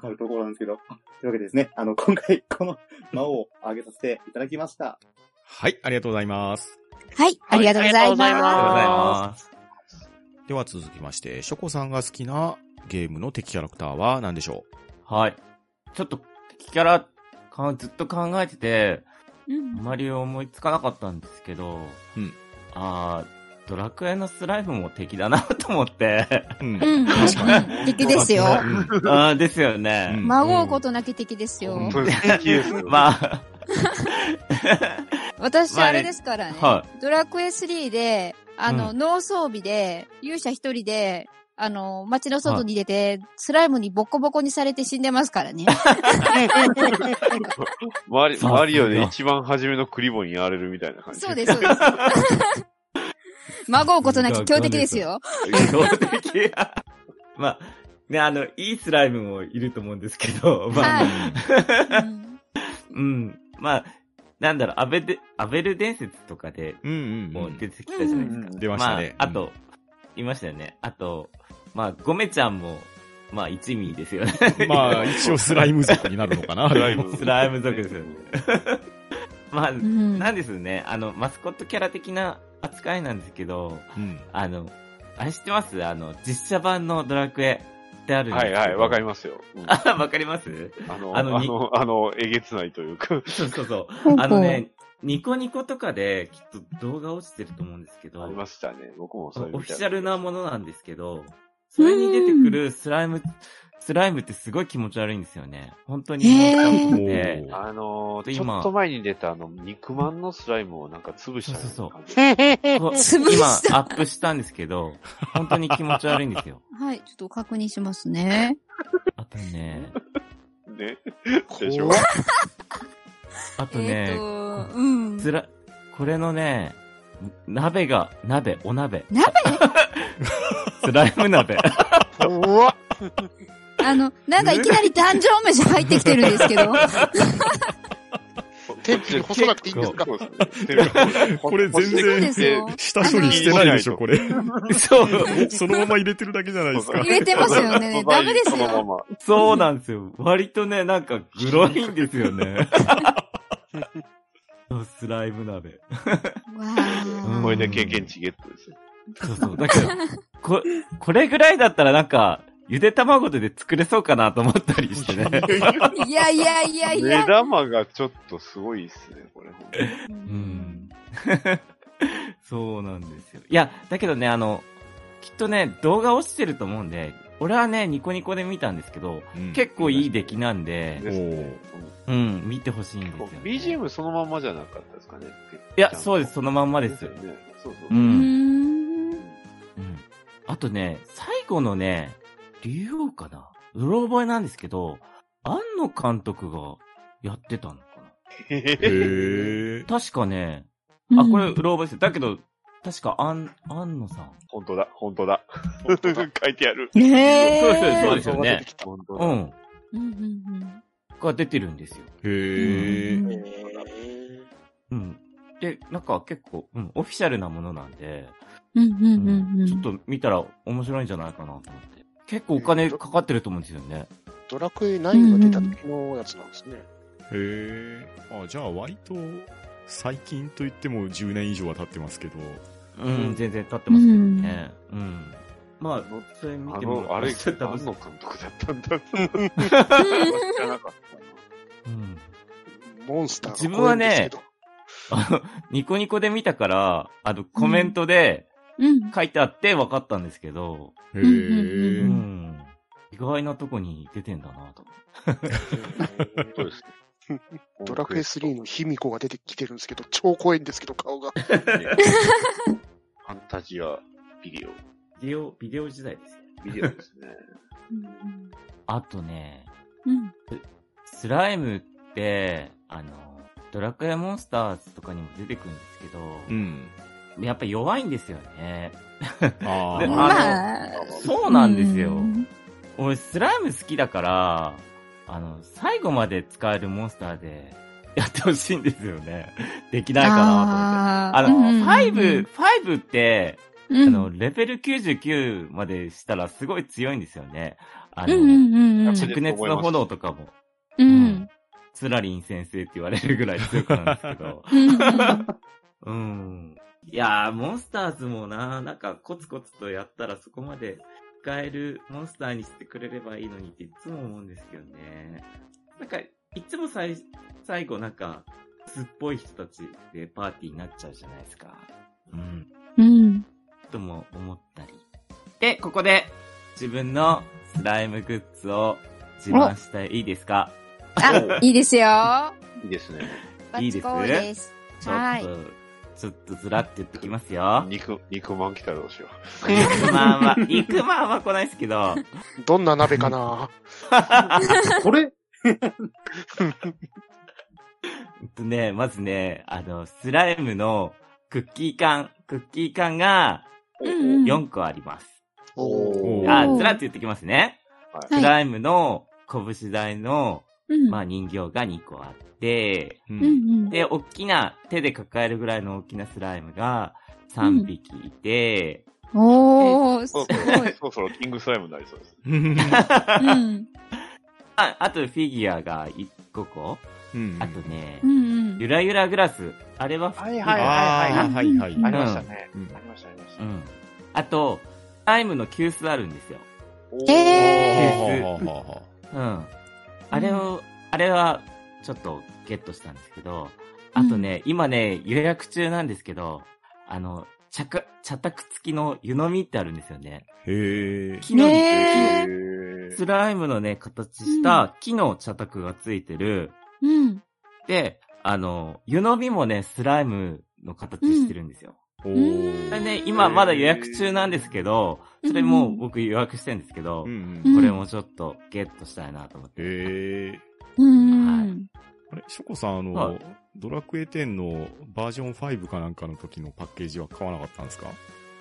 かるところなんですけど、というわけでですね、あの、今回、この魔王を挙げさせていただきました。はい、ありがとうございます。はい、ありがとうございまありがとうございまます。では続きまして、ショコさんが好きなゲームの敵キャラクターは何でしょはい。ちょっと、敵キャラ、かずっと考えてて、す。うんあまり思いつかなかったんですけど、うんあードラクエのスライムも敵だなと思って。ううんうん。確かに。敵ですよ。うんあーですよね。うん孫うことなき敵ですよ。まあ、私、まあれですからね。はドラクエ3で、あの、う脳装備で、勇者一人で、あの、街の外に出て、スライムにボコボコにされて死んでますからね。マリオで一番初めのクリボーにやられるみたいな感じ。そうです、そうです。孫うことなき強敵ですよ。強敵。まあ、ね、あの、いいスライムもいると思うんですけど、まあ、はいうんうん。まあ、なんだろう、アベデ、アベル伝説とかでうんうんうん。もう出てきたじゃないですか。出ましたねあ、あと、いましたよね。あと、まあ、ゴメちゃんも、まあ、一味ですよね。まあ、一応スライム族になるのかな。スライムスライム族ですよね。まあ、うんなんですね、あの、マスコットキャラ的な扱いなんですけど、うん。あの、あれ知ってます？あの、実写版のドラクエってあるんですけど。はいはい、わかりますよ。うんあ、わかります？あの、あのにあの、あの、えげつないというか、そうそうそう。あのね、ニコニコとかできっと動画落ちてると思うんですけど、ありましたね。僕もそれオフィシャルなものなんですけど、それに出てくるスライム、スライムってすごい気持ち悪いんですよね。本当に。へーあのー、ち今ょっと前に出たあの、肉まんのスライムをなんか潰したよそうそうな感じ。こう潰した今アップしたんですけど、本当に気持ち悪いんですよ。はい、ちょっと確認しますね。あとね、ね。でしょあとねっ、と、うん。つら、これのね、鍋が、鍋、お鍋。鍋？スライム鍋。怖っあの、なんかいきなり壇上飯入ってきてるんですけど。天地に干さなくていいんですか？これ全然。下処理してないでしょ、これ。そう、そのまま入れてるだけじゃないですか入。れてますよね。ダメですそのまよ。ま。そうなんですよ。割とね、なんか、グロいんですよね。スライム鍋。これで経験値ゲットですよ。そうそう。だけど、こ、これぐらいだったらなんか、ゆで卵で作れそうかなと思ったりしてね。いやいやいやい目や。玉がちょっとすごいっすね、これ。ううん。そうなんですよ。いや、だけどね、あの、きっとね、動画落ちてると思うんで、俺はね、ニコニコで見たんですけど、うん結構いい出来なんで、でうん、見てほしいんですうんよ、ね。BGM そのまんまじゃなかったですかね。いや、そうです、そのまんまです。よね。そうそうう。ん。うん。あとね、最後のね、竜王かな？うろ覚えなんですけど、庵野監督がやってたのかへー。な確かね、うんあ、これ、うろ覚えですよ。だけど、確か、庵、庵野さん。本当だ、本当だ。書いてある。へそうですーそうですよね。うん。うんうんが出てるんですよ。へうー。んえーうん。で、なんか結構、うん、オフィシャルなものなんで、うんうんうんうんちょっと見たら面白いんじゃないかなと思って。結構お金かかってると思うんですよね。ドラクエ9が出た時のやつなんですね。へー。あ、じゃあ割と、最近と言っても10年以上は経ってますけど。うん、全然経ってますけどね。うん。まあ、それ見あてもの、あれ、多分庵野監督だったんだ。知らなかったうん。モンスターが自分はねあの、ニコニコで見たから、あの、コメントでうん。書いてあって分かったんですけど、へうん。意外なとこに出てんだなと。そうですね。ドラクエ3の卑弥呼が出てきてるんですけど、超怖いんですけど、顔が。ファンタジアビデオ。ビデオ、ビデオ時代ですよ。ビデオですね。あとね、うんスライムって、あの、ドラクエモンスターズとかにも出てくるんですけど、うん。やっぱ弱いんですよね。であー。まあ、そうなんですよ。うん俺、スライム好きだから、あの、最後まで使えるモンスターでやってほしいんですよね。できないかなと思って。ああの、うんうんうん5、5って、うんあの、レベル99までしたらすごい強いんですよね。あの。灼熱の炎とかも、うん。スラリン先生って言われるぐらい強くなるんですけど。うんうん。いやー、モンスターズもな、なんかコツコツとやったらそこまで使えるモンスターにしてくれればいいのにっていつも思うんですけどね。なんか、いつも最、最後なんか、すっぽい人たちでパーティーになっちゃうじゃないですか。うん。うん。とも思ったり。で、ここで、自分のスライムグッズを自慢したいいいですか？あ、いいですよ。いいですね。いいです。ちょっと、はい。ちょっとずらって言ってきますよ。肉、肉まん来たらどうしよ肉まんは、肉まんは来ないですけど、どんな鍋かな？これ？とね、まずね、あの、スライムのクッキー缶、クッキー缶がうんうん。4個あります。う。おー。あ、ずらって言ってきますね。はい。スライムの拳大の、うん。まあ人形が2個あって、ううんうん。で、大きな、手で抱えるぐらいの大きなスライムが3匹いて、おー、すごい。そろそろキングスライムになりそうです。うん。あ、あとフィギュアが1個個。うんあとねう、んうん。ゆらゆらグラス。あれは、はいああ、はいはい。うんありましたね。うんありました、ありました。うん。あと、タイムの急須あるんですよ。えはあはあはあはうん。あれを、あれは、ちょっとゲットしたんですけど、あとね、今ね、予約中なんですけど、あの、茶か、茶卓付きの湯飲みってあるんですよね。へえ。木の、ねスライムのね、形した木の茶卓がついてる。うん。で、あの、湯飲みもね、スライムの形してるんですよ。おうんーそれね、今まだ予約中なんですけど、それもう僕予約してるんですけどう、んうんこれもちょっとゲットしたいなと思って。へえ。うん。あれ、ショコさん、あの、はいドラクエ10のバージョン5かなんかの時のパッケージは買わなかったんですか？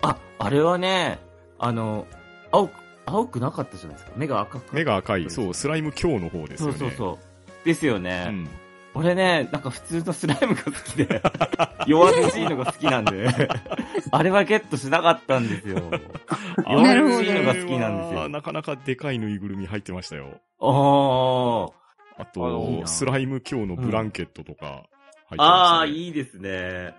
あ、あれはね、あの、青く、青くなかったじゃないですか？目が赤く。目が赤い、そう、スライム強の方ですそうよね。そうそう。ですよね。うん。俺ね、なんか普通のスライムが好きで、弱々しいのが好きなんで、あれはゲットしなかったんですよ。弱なるほど々しいのが好きなんですよ。なかなかでかいぬいぐるみ入ってましたよ。おー。ああのと、スライム強のブランケットとか入ってました、ねああ、いいですね。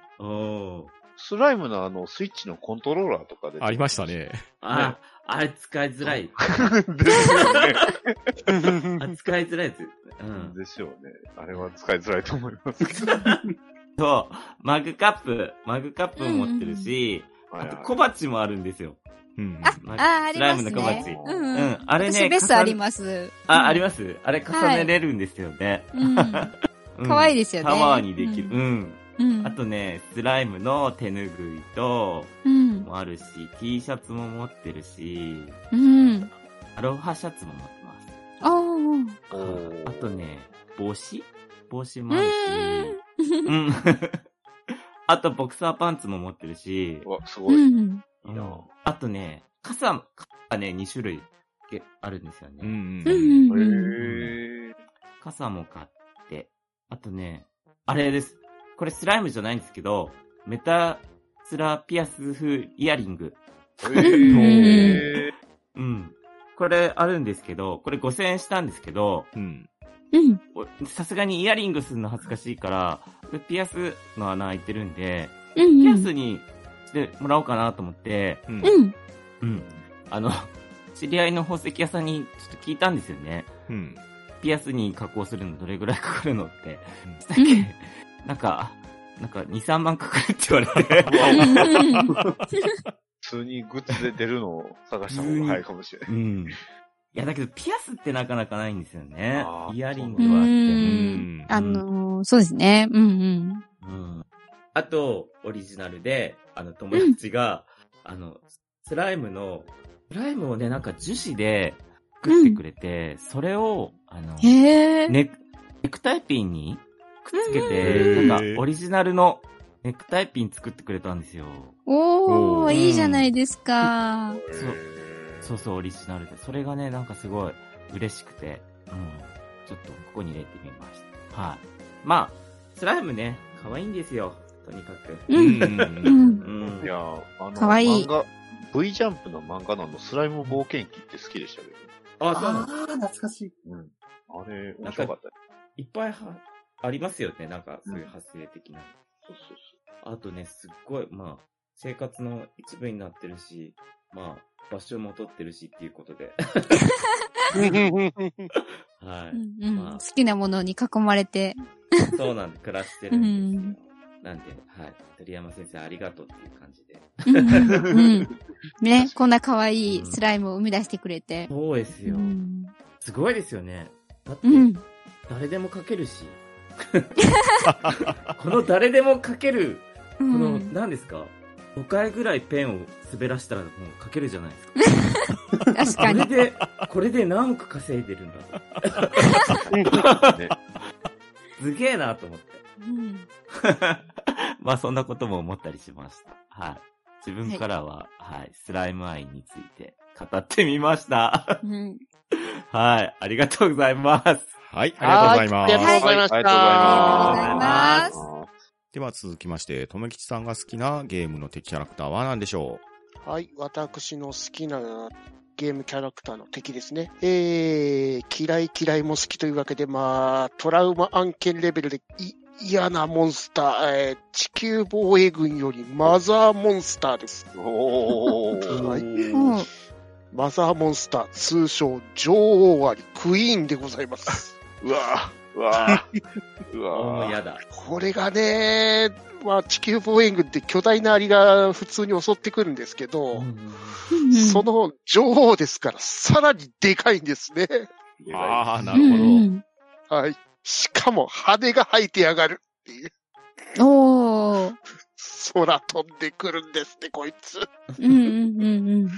スライムのあの、スイッチのコントローラーとかで。ありました。ね。あ、あれ使いづらい。ですよね。あ使いづらいです。うん。ですよね。あれは使いづらいと思いますけど。そう、マグカップ、マグカップも持ってるし、あと小鉢もあるんですよ。うん。あ、まあ、ありますスライムの小。うんううんん。あれね私ベストあります。あ、ありまます？あれ重ねれるんですよね。うん。うん可愛いですよねタワーにできる。ううん。うん。あとね、スライムの手ぬぐいと、うん。もあるし、T シャツも持ってるし、うん。アロハシャツも持ってます。ああ。あとね、帽子？帽子もあるし、ううん。あと、ボクサーパンツも持ってるし、うわ、すん。ごい。いいうん。なあとね、傘、傘がね、2種類げあるんですよね。うん傘も買って、あとね、あれです。これスライムじゃないんですけど、メタスラピアス風イヤリング。へーうん。これあるんですけど、これ5000円したんですけど、うん。さすがにイヤリングするの恥ずかしいから、ピアスの穴開いてるんで、うん。ピアスにしてもらおうかなと思って、うん。うん。うん。あの、知り合いの宝石屋さんにちょっと聞いたんですよね。うん。ピアスに加工するのどれぐらいかかるのって。うんしたっけ、なんか、なんか2、3万かかるって言われて。普通にグッズで出るのを探した方が早いかもしれない。うん。いや、だけど、ピアスってなかなかないんですよねイヤリングうはあって。んあのー、そうですね。うんうん。うん。あと、オリジナルで、あの、友達が、あの、スライムの、スライムをね、なんか樹脂で作ってくれて、それを、あの。ネネクタイピンにくっつけへて、ーなんか、オリジナルのネクタイピン作ってくれたんですよ。おー、おーいいじゃないですか。そうそうそう、オリジナルで。それがね、なんかすごい嬉しくて、うん。ちょっとここに入れてみました。はい。まあ、スライムね、可愛いんですよ。とにかく。うん。うんうん。うん。いや、あの、かわいい漫画、V ジャンプの漫画のあのスライム冒険記って好きでしたけど。あ、そうなのあー、懐かしい。うん。あれ、面白かった。いっぱいは、ありますよね。なんか、そういう派生的な。そうそうあとね、すっごい、まあ、生活の一部になってるし、まあ、場所も取ってるしっていうことで。はうんうんまあ好きなものに囲まれて。い。そうなんで、暮らしてるんですよ。うんなんで、はい。鳥山先生ありがとうっていう感じで。うんうんね、こんな可愛いスライムを生み出してくれて。そうですよ。うん。すごいですよね。だってう、ん。誰でも書けるし。この誰でも書ける、こうの、ん何ですか ?5 回ぐらいペンを滑らしたらもう書けるじゃないですか。確かに。これで、これで何億稼いでるんだと。ねすげえなと思って。うん まあそんなことも思ったりしました。はい。自分からは、はい、スライム愛について語ってみました。うんはい、ありがとうございます。はい、ありがとうございます。ありがとうございました。はいありがとうございますありがとうございます。では続きまして、とめきちさんが好きなゲームの敵キャラクターは何でしょはい、私の好きなゲームキャラクターの敵ですね。えー、嫌い嫌いも好きというわけで、まあ、トラウマ案件レベルでい嫌なモンスター、えー、地球防衛軍よりマザーモンスターです。おー。はいうん。マザーモンスター、通称女王アリ、クイーンでございます。うわぁ、うわぁ、うもわぁ。うやだ。これがね、まあ、地球防衛軍って巨大なアリが普通に襲ってくるんですけど、その女王ですから、さらにでかいんですね。ああ、なうんるほど。うんはい。しかも、羽が生えてやがるっていう。うん。おー。空飛んでくるんですね、こいつ。うんうんうん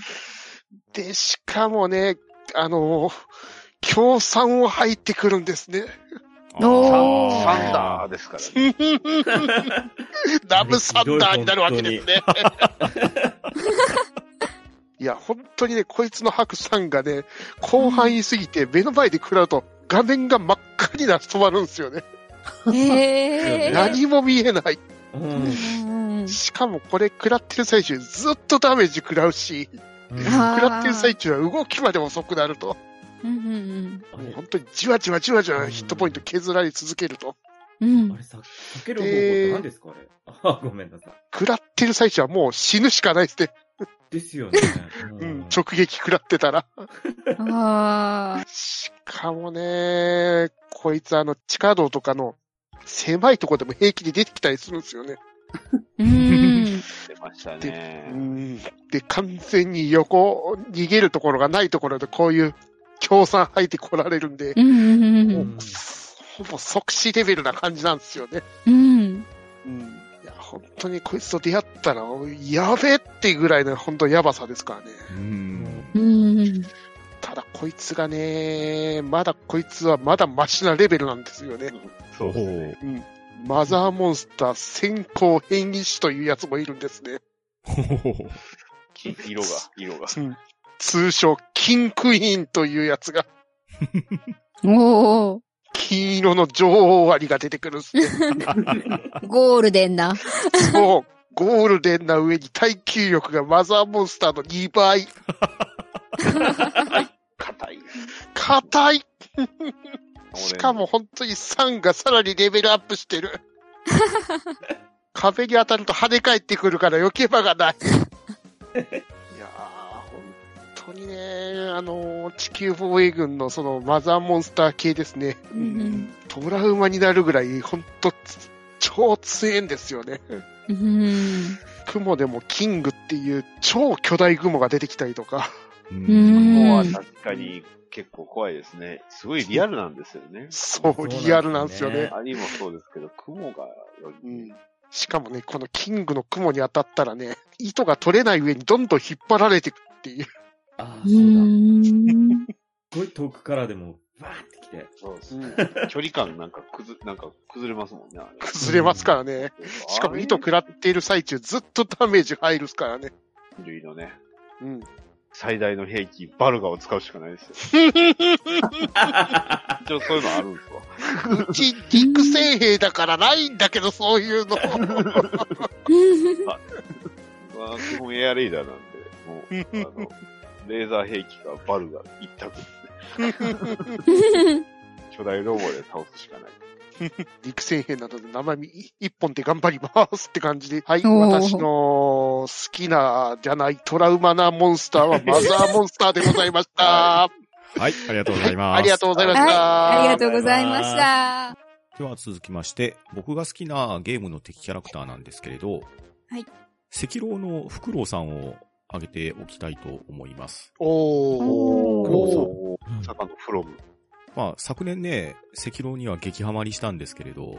で、しかもね、あのー、協賛を入ってくるんですね。おーサンダーですからね。ラブサンダーになるわけですね。いや、本当にね、こいつの白さんがね、広範囲すぎて目の前で食らうと画面が真っ赤になって止まるんですよね。うん。へー。何も見えない。しかもこれ食らってる最中ずっとダメージ食らうし、食らってる最中は動きまで遅くなると、うんうんあれ本当にじわじわじわじわヒットポイント削られ続けると、うん。うんあれさ、避ける方法って何ですか？あれ。あ、ごめんなさい。食らってる最中はもう死ぬしかないですね。ですよね。うん、直撃食らってたら。あしかもね、こいつあの地下道とかの狭いとこでも平気で出てきたりするんですよね。ー。うん。出ましたで、ねう。ん、で、完全に横、逃げるところがないところでこういう強酸吐いてこられるんで、うんうんう。もうんほぼ即死レベルな感じなんですよね。うん。うん。いや、本当にこいつと出会ったら、やべえってぐらいの本当やばさですからね。うん。うん。ただこいつがね、まだこいつはまだマシなレベルなんですよね。そうですね。うん。マザーモンスター先行変異種というやつもいるんですね。ほほほ色が、色が。うん。通称、キンクイーンというやつが、おー。金色の女王アリが出てくるんですね。ゴールデンな。そう。ゴールデンな上に耐久力がマザーモンスターの2倍。硬い。硬い。俺しかも本当に3がさらにレベルアップしてる。壁に当たると跳ね返ってくるから避け場がない。当にね、あのー地球防衛軍のそのマザーモンスター系ですね。うんトラウマになるぐらい、本当超強いんですよね。うん。雲でもキングっていう超巨大雲が出てきたりとか。ううん雲は確かに結構怖いですね。すごいリアルなんですよね。そう、リアルなんですよね。アリもそうですけど、雲がより、うんしかもね、このキングの雲に当たったらね、糸が取れない上にどんどん引っ張られていくっていう。ああ、うそうだ。ん。すごい遠くからでも、バーって来て。そうですね。距離感なんかくず、なんか崩れますもんね。崩れますからね。しかも糸食らっている最中ずっとダメージ入るっすからね。類のね、うん。最大の兵器、バルガを使うしかないですよ。一応そういうのあるんですわ。うち陸戦兵だからないんだけど、そういうの。まあ、基本エアレーダーなんで、もう、あの、レーザー兵器がバルガ一択ですね。巨大ロボで倒すしかない。陸戦兵などで生身一本で頑張りますって感じで。はい、私の好きなじゃないトラウマなモンスターはマザーモンスターでございました。ははい、ありがとうございます。ありがとうございましはい。た。ありがとうございました。では続きまして、僕が好きなゲームの敵キャラクターなんですけれど、はい。赤狼のフクロウさんを挙げておきたいと思います。おー。おー、坂のフロム。まあ、昨年ね、赤狼には激ハマりしたんですけれど、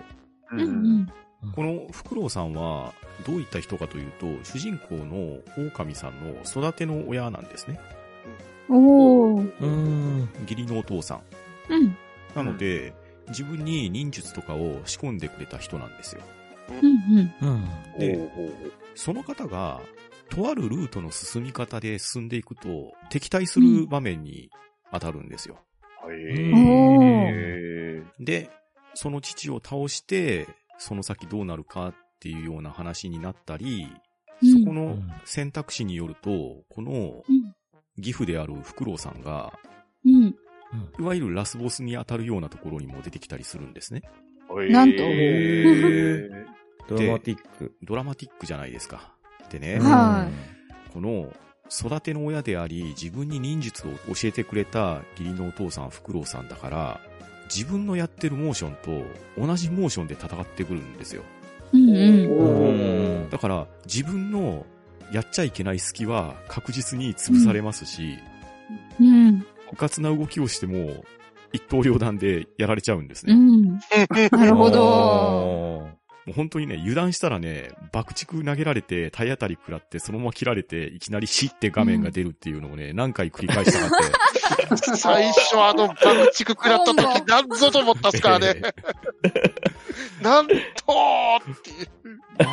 うんうん。このフクロウさんはどういった人かというと、主人公の狼さんの育ての親なんですね。おー。うん。義理のお父さん。うん。なので、自分に忍術とかを仕込んでくれた人なんですよ。うんうん。うん。でその方が、とあるルートの進み方で進んでいくと、敵対する場面に当たるんですよ。へんえ。で、その父を倒して、その先どうなるかっていうような話になったり、うんそこの選択肢によると、このうん義父であるフクロウさんが、うん。いわゆるラスボスに当たるようなところにも出てきたりするんですね。なんとドラマティック。ドラマティックじゃないですか。でね、はこの育ての親であり、自分に忍術を教えてくれた義理のお父さん、フクロウさんだから、自分のやってるモーションと同じモーションで戦ってくるんですよ。うんうん。うんだから、自分のやっちゃいけない隙は確実に潰されますし、うん。うかつな動きをしても、一刀両断でやられちゃうんですね。うん。なるほど。もう本当にね、油断したらね、爆竹投げられて、体当たり食らって、そのまま切られて、いきなり死って画面が出るっていうのをね、何回繰り返したかって。最初あの爆竹食らった時なんぞと思ったっすからね。なんとーっていう。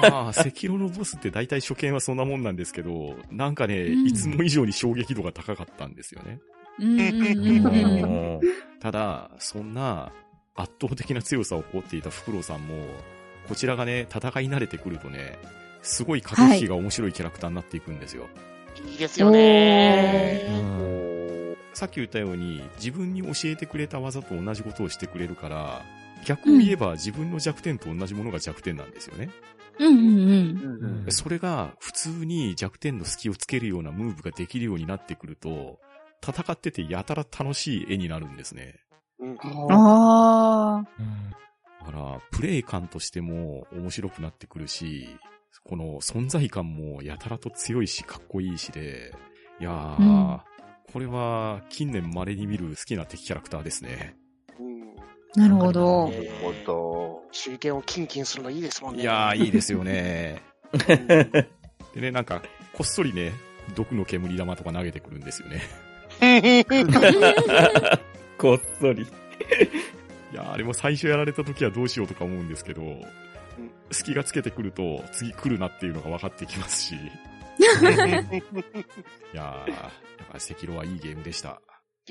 まあ、赤色のボスって大体初見はそんなもんなんですけど、なんかね、うんいつも以上に衝撃度が高かったんですよね。うんうんうんうん。ただ、そんな圧倒的な強さを誇っていたフクロウさんも、こちらがね、戦い慣れてくるとね、すごい駆け引きが面白いキャラクターになっていくんですよ。いいですよねうんさっき言ったように、自分に教えてくれた技と同じことをしてくれるから、逆を言えば自分の弱点と同じものが弱点なんですよね。うんうんうんそれが普通に弱点の隙をつけるようなムーブができるようになってくると、戦っててやたら楽しい絵になるんですね。ああ。ら、プレイ感としても面白くなってくるし、この存在感もやたらと強いし、かっこいいしで、いやー、うんこれは近年稀に見る好きな敵キャラクターですね。うんなるほどな。るほど。中堅をキンキンするのいいですもんね。いやー、いいですよね。うんでね、なんか、こっそりね、毒の煙玉とか投げてくるんですよね。こっそり。いやー、あれも最初やられた時はどうしようとか思うんですけど、隙がつけてくると、次来るなっていうのが分かってきますし、いやー、やっぱ赤色はいいゲームでした。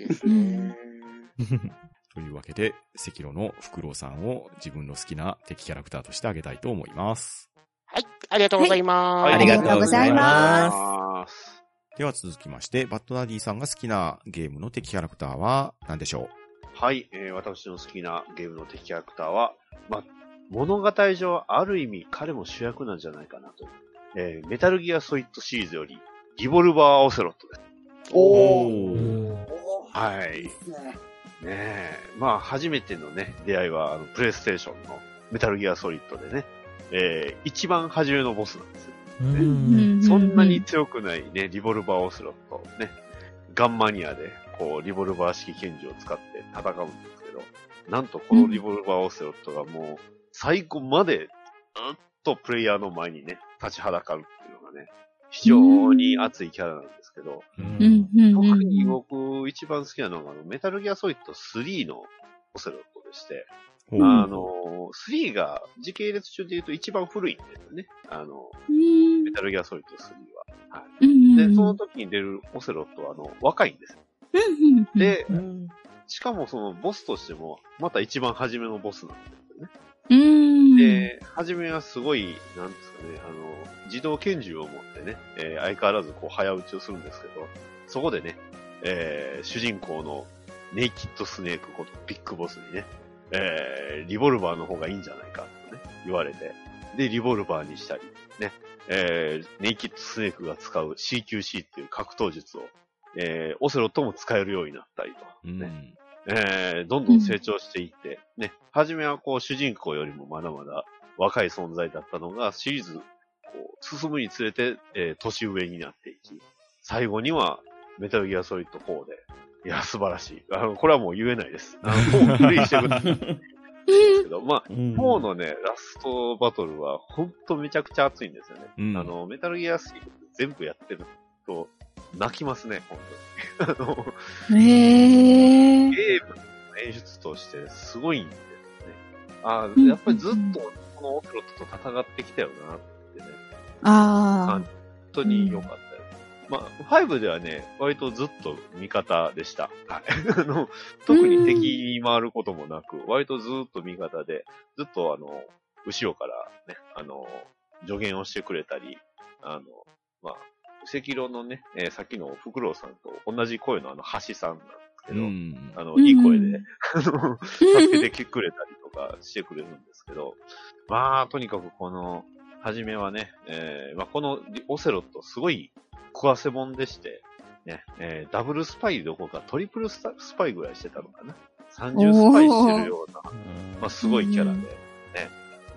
というわけで、赤色のフクロウさんを自分の好きな敵キャラクターとしてあげたいと思います。はい、ありがとうございます。はいありがとうございますす。では続きまして、バッドダディさんが好きなゲームの敵キャラクターは何でしょはい、えー私の好きなゲームの敵キャラクターは、まあ、物語上、ある意味、彼も主役なんじゃないかなと。えーメタルギアソリッドシリーズより、リボルバーオセロットです。おうー。はい。ねえ。まあ、初めてのね、出会いは、あの、プレイステーションのメタルギアソリッドでね、えー一番初めのボスなんですよ。うんそんなに強くないね、リボルバーオセロット、ね、ガンマニアで、こう、リボルバー式拳銃を使って戦うんですけど、なんとこのリボルバーオセロットがもう、最後まで、ずっとプレイヤーの前にね、立ちはだかるっていうのがね、非常に熱いキャラなんですけど、特うんに僕一番好きなのが、メタルギアソリッド3のオセロットでして、あの、3が時系列中で言うと一番古いんですよね。あの、うんメタルギアソリッド3は。はい。うんで、その時に出るオセロットは、あの、若いんですよ。で、うんしかもそのボスとしても、また一番初めのボスなんですよね。うん。で、初めはすごい、なんですかね、あの、自動拳銃を持ってね、えー相変わらずこう早打ちをするんですけど、そこでね、えー主人公のネイキッドスネークことビッグボスにね、えーリボルバーの方がいいんじゃないかとね、言われて、で、リボルバーにしたり、ね、えーネイキッドスネークが使う CQC っていう格闘術を、えーオセロットも使えるようになったりと、うんね、えーどんどん成長していって、ね、初めはこう主人公よりもまだまだ若い存在だったのが、シリーズ、こう、進むにつれて、えー年上になっていき、最後には、メタルギアソリッド4で、いや、素晴らしい。あの、これはもう言えないです。あの、4プレイしてください。ですけど、まあ、4のね、ラストバトルは、ほんとめちゃくちゃ熱いんですよね。うんあの、メタルギアシリーズ全部やってると、泣きますね、本当に。あの、へえ。ゲームの演出としてすごいんですね。あうんやっぱりずっとこのオセロットと戦ってきたよなってね、あ本当に良かった。まあ、5ではね、割とずっと味方でした。はい。あの、特に敵に回ることもなく、割とずっと味方で、ずっとあの、後ろからね、あの、助言をしてくれたり、あの、まあ、赤色のね、えーさっきのフクロウさんと同じ声のあの、橋さんなんですけど、うん。あの、うんいい声で、あの、助けてくれたりとかしてくれるんですけど、まあ、とにかくこの、初めはね、えーまあ、このオセロットすごい食わせもんでして、ね、えーダブルスパイどころかトリプルスパイぐらいしてたのかな。30スパイしてるような、まあ、すごいキャラで、うんね。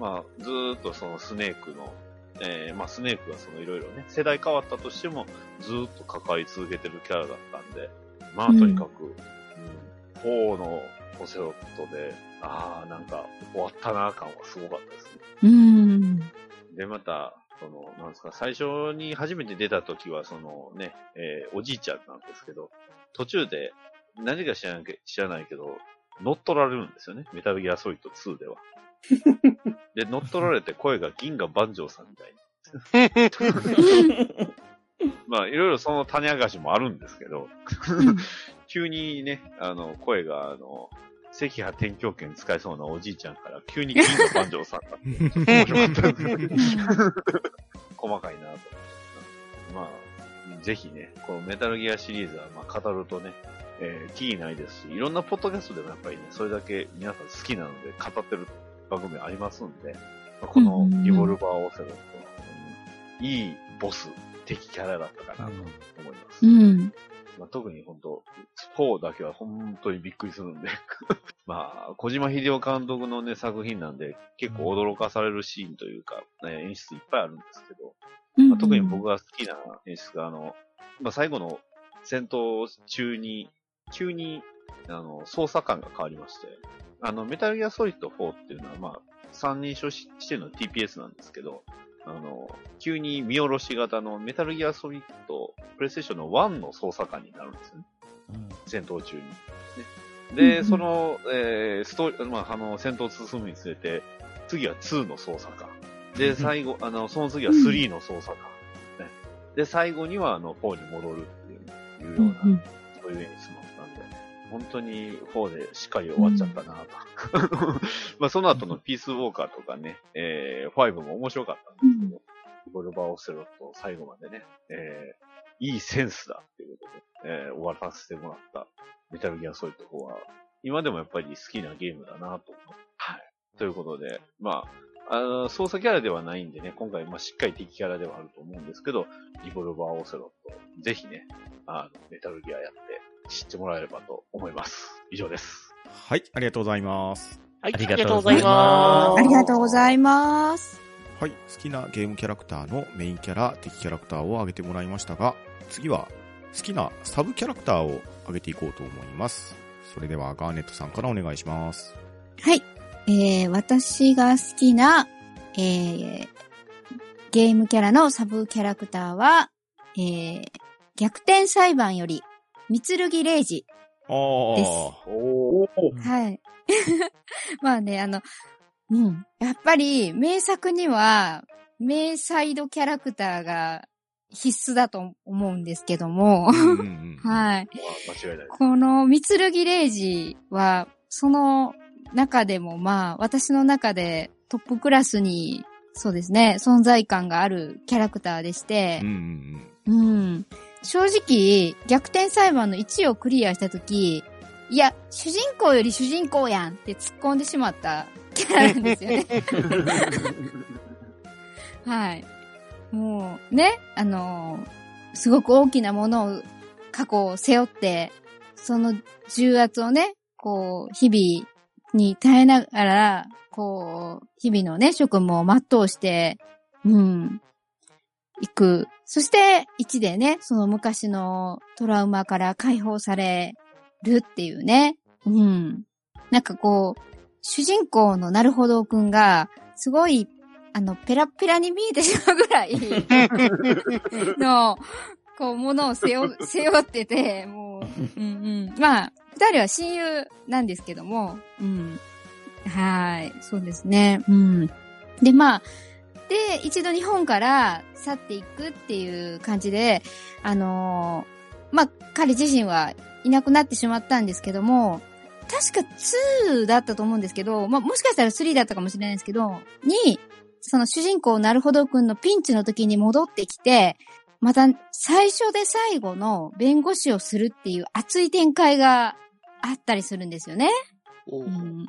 まあ、ずーっとそのスネークの、えーまあ、スネークがそのいろいろね、世代変わったとしても、ずーっと関わり続けてるキャラだったんで、まあ、とにかく、うん、4のオセロットで、ああ、なんか、終わったな感はすごかったですね。うん。で、また、その、なんですか、最初に初めて出た時は、そのね、えーおじいちゃんなんですけど、途中で、何か知らないけ知らないけど、乗っ取られるんですよね。メタルギアソリッド2では。で、乗っ取られて声が銀河万丈さんみたいに。まあ、いろいろその種明かしもあるんですけど、急にね、あの、声が、あの、赤波天狂犬使えそうなおじいちゃんから、急に銀河万丈さんが、面白かったです。細かいなと。まあ、ぜひね、このメタルギアシリーズは、まあ、語るとね、えー、キリないですし、いろんなポッドキャストでもやっぱりね、それだけ皆さん好きなので語ってる番組ありますんで、まあ、このリボルバーオセロットは、うんいいボス、敵キャラだったかなと思います。うん。まあ、特に本当4だけは本当にびっくりするんで。まあ、小島秀夫監督のね、作品なんで、結構驚かされるシーンというか、ね、演出いっぱいあるんですけど、まあ、特に僕が好きな演出が、あの、まあ、最後の戦闘中に、急に、あの、操作感が変わりまして、あの、メタルギアソリッド4っていうのは、まあ、三人称しての TPS なんですけど、あの、急に見下ろし型のメタルギアソリッド、プレイステーションの1の操作感になるんですよね。戦闘中に。ね、で、うんその、えー、ストーリー、まあ、あの、戦闘進むにつれて、次は2の操作感。で、最後、あの、その次は3の操作感。ね、で、最後には、あの、4に戻るっていういうような、うんそういう演出も本当に4でしっかり終わっちゃったなと。まあ、その後のピースウォーカーとかね、えー、5も面白かったんですけど、ゴルバーオセロットを最後までね、えー、いいセンスだっていうことで、えー、終わらせてもらったメタルギアソリッド4は、今でもやっぱり好きなゲームだなと思う。はい。ということで、まあ、あの、操作キャラではないんでね、今回、まあ、しっかり敵キャラではあると思うんですけど、リボルバーオセロット、ぜひね、あの、メタルギアやって知ってもらえればと思います。以上です。はい、ありがとうございます。はい、ありががとうございます。ありがとうございます。はい、好きなゲームキャラクターのメインキャラ、敵キャラクターを挙げてもらいましたが、次は好きなサブキャラクターを挙げていこうと思います。それではガーネットさんからお願いします。はい。えー、私が好きな、えー、ゲームキャラのサブキャラクターは、えー、逆転裁判より、三剣レイジ。ああ、です。はい。まあね、あの、うん。やっぱり、名作には、名サイドキャラクターが必須だと思うんですけども、うんうんうん はい。まあ、間違いない。この三剣レイジは、その中でもまあ、私の中でトップクラスに、そうですね、存在感があるキャラクターでしてうんう、んうん。正直、逆転裁判の1をクリアしたとき、いや、主人公より主人公やんって突っ込んでしまったキャラなんですよね。はい。もう、ね、あのーすごく大きなものを、過去を背負って、その重圧をね、こう、日々に耐えながら、こう、日々のね、職務を全うして、うん、行く。そして、1でね、その昔のトラウマから解放されるっていうね。うん。なんかこう、主人公のなるほどくんが、すごい、あの、ペラペラに見えてしまうぐらい の、こう、ものを背負、背負ってて、もう、うんうん。まあ、二人は親友なんですけども、うん。はい、そうですね。うん。で、まあ、で、一度日本から去っていくっていう感じで、あのーまあ、彼自身はいなくなってしまったんですけども、確か2だったと思うんですけど、まあ、もしかしたら3だったかもしれないですけど、にその主人公なるほどくんのピンチの時に戻ってきて、また最初で最後の弁護士をするっていう熱い展開があったりするんですよね。ううんん、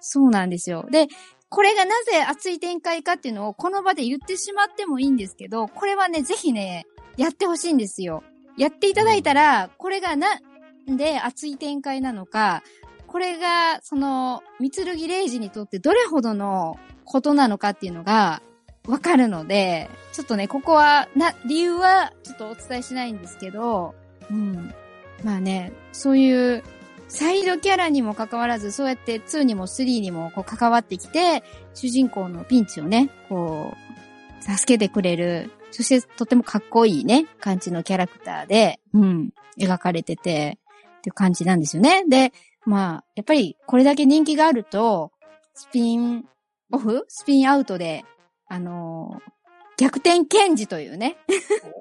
そうなんですよ。で、これがなぜ熱い展開かっていうのをこの場で言ってしまってもいいんですけど、これはね、ぜひね、やってほしいんですよ。やっていただいたら、これがなんで熱い展開なのか、これが、その、三剣レイジにとってどれほどのことなのかっていうのが、わかるので、ちょっとね、ここは、な、理由は、ちょっとお伝えしないんですけど、うん。まあね、そういう、サイドキャラにも関わらず、そうやって2にも3にもこう関わってきて、主人公のピンチをね、こう、助けてくれる、そしてとてもかっこいいね、感じのキャラクターで、うん、描かれてて、っていう感じなんですよね。で、まあ、やっぱりこれだけ人気があると、スピンオフ？スピンアウトで、あのー逆転検事というね、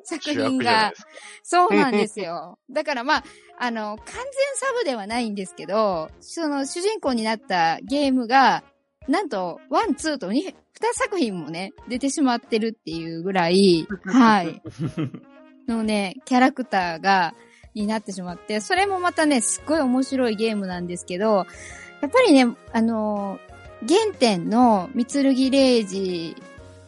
作品がそうなんですよ。だからまあ、あの、完全サブではないんですけど、その主人公になったゲームが、なんと、 one、two と2、2作品もね、出てしまってるっていうぐらい、はい。のね、キャラクターが、になってしまって、それもまたね、すっごい面白いゲームなんですけど、やっぱりね、あの、原点の御剣怜侍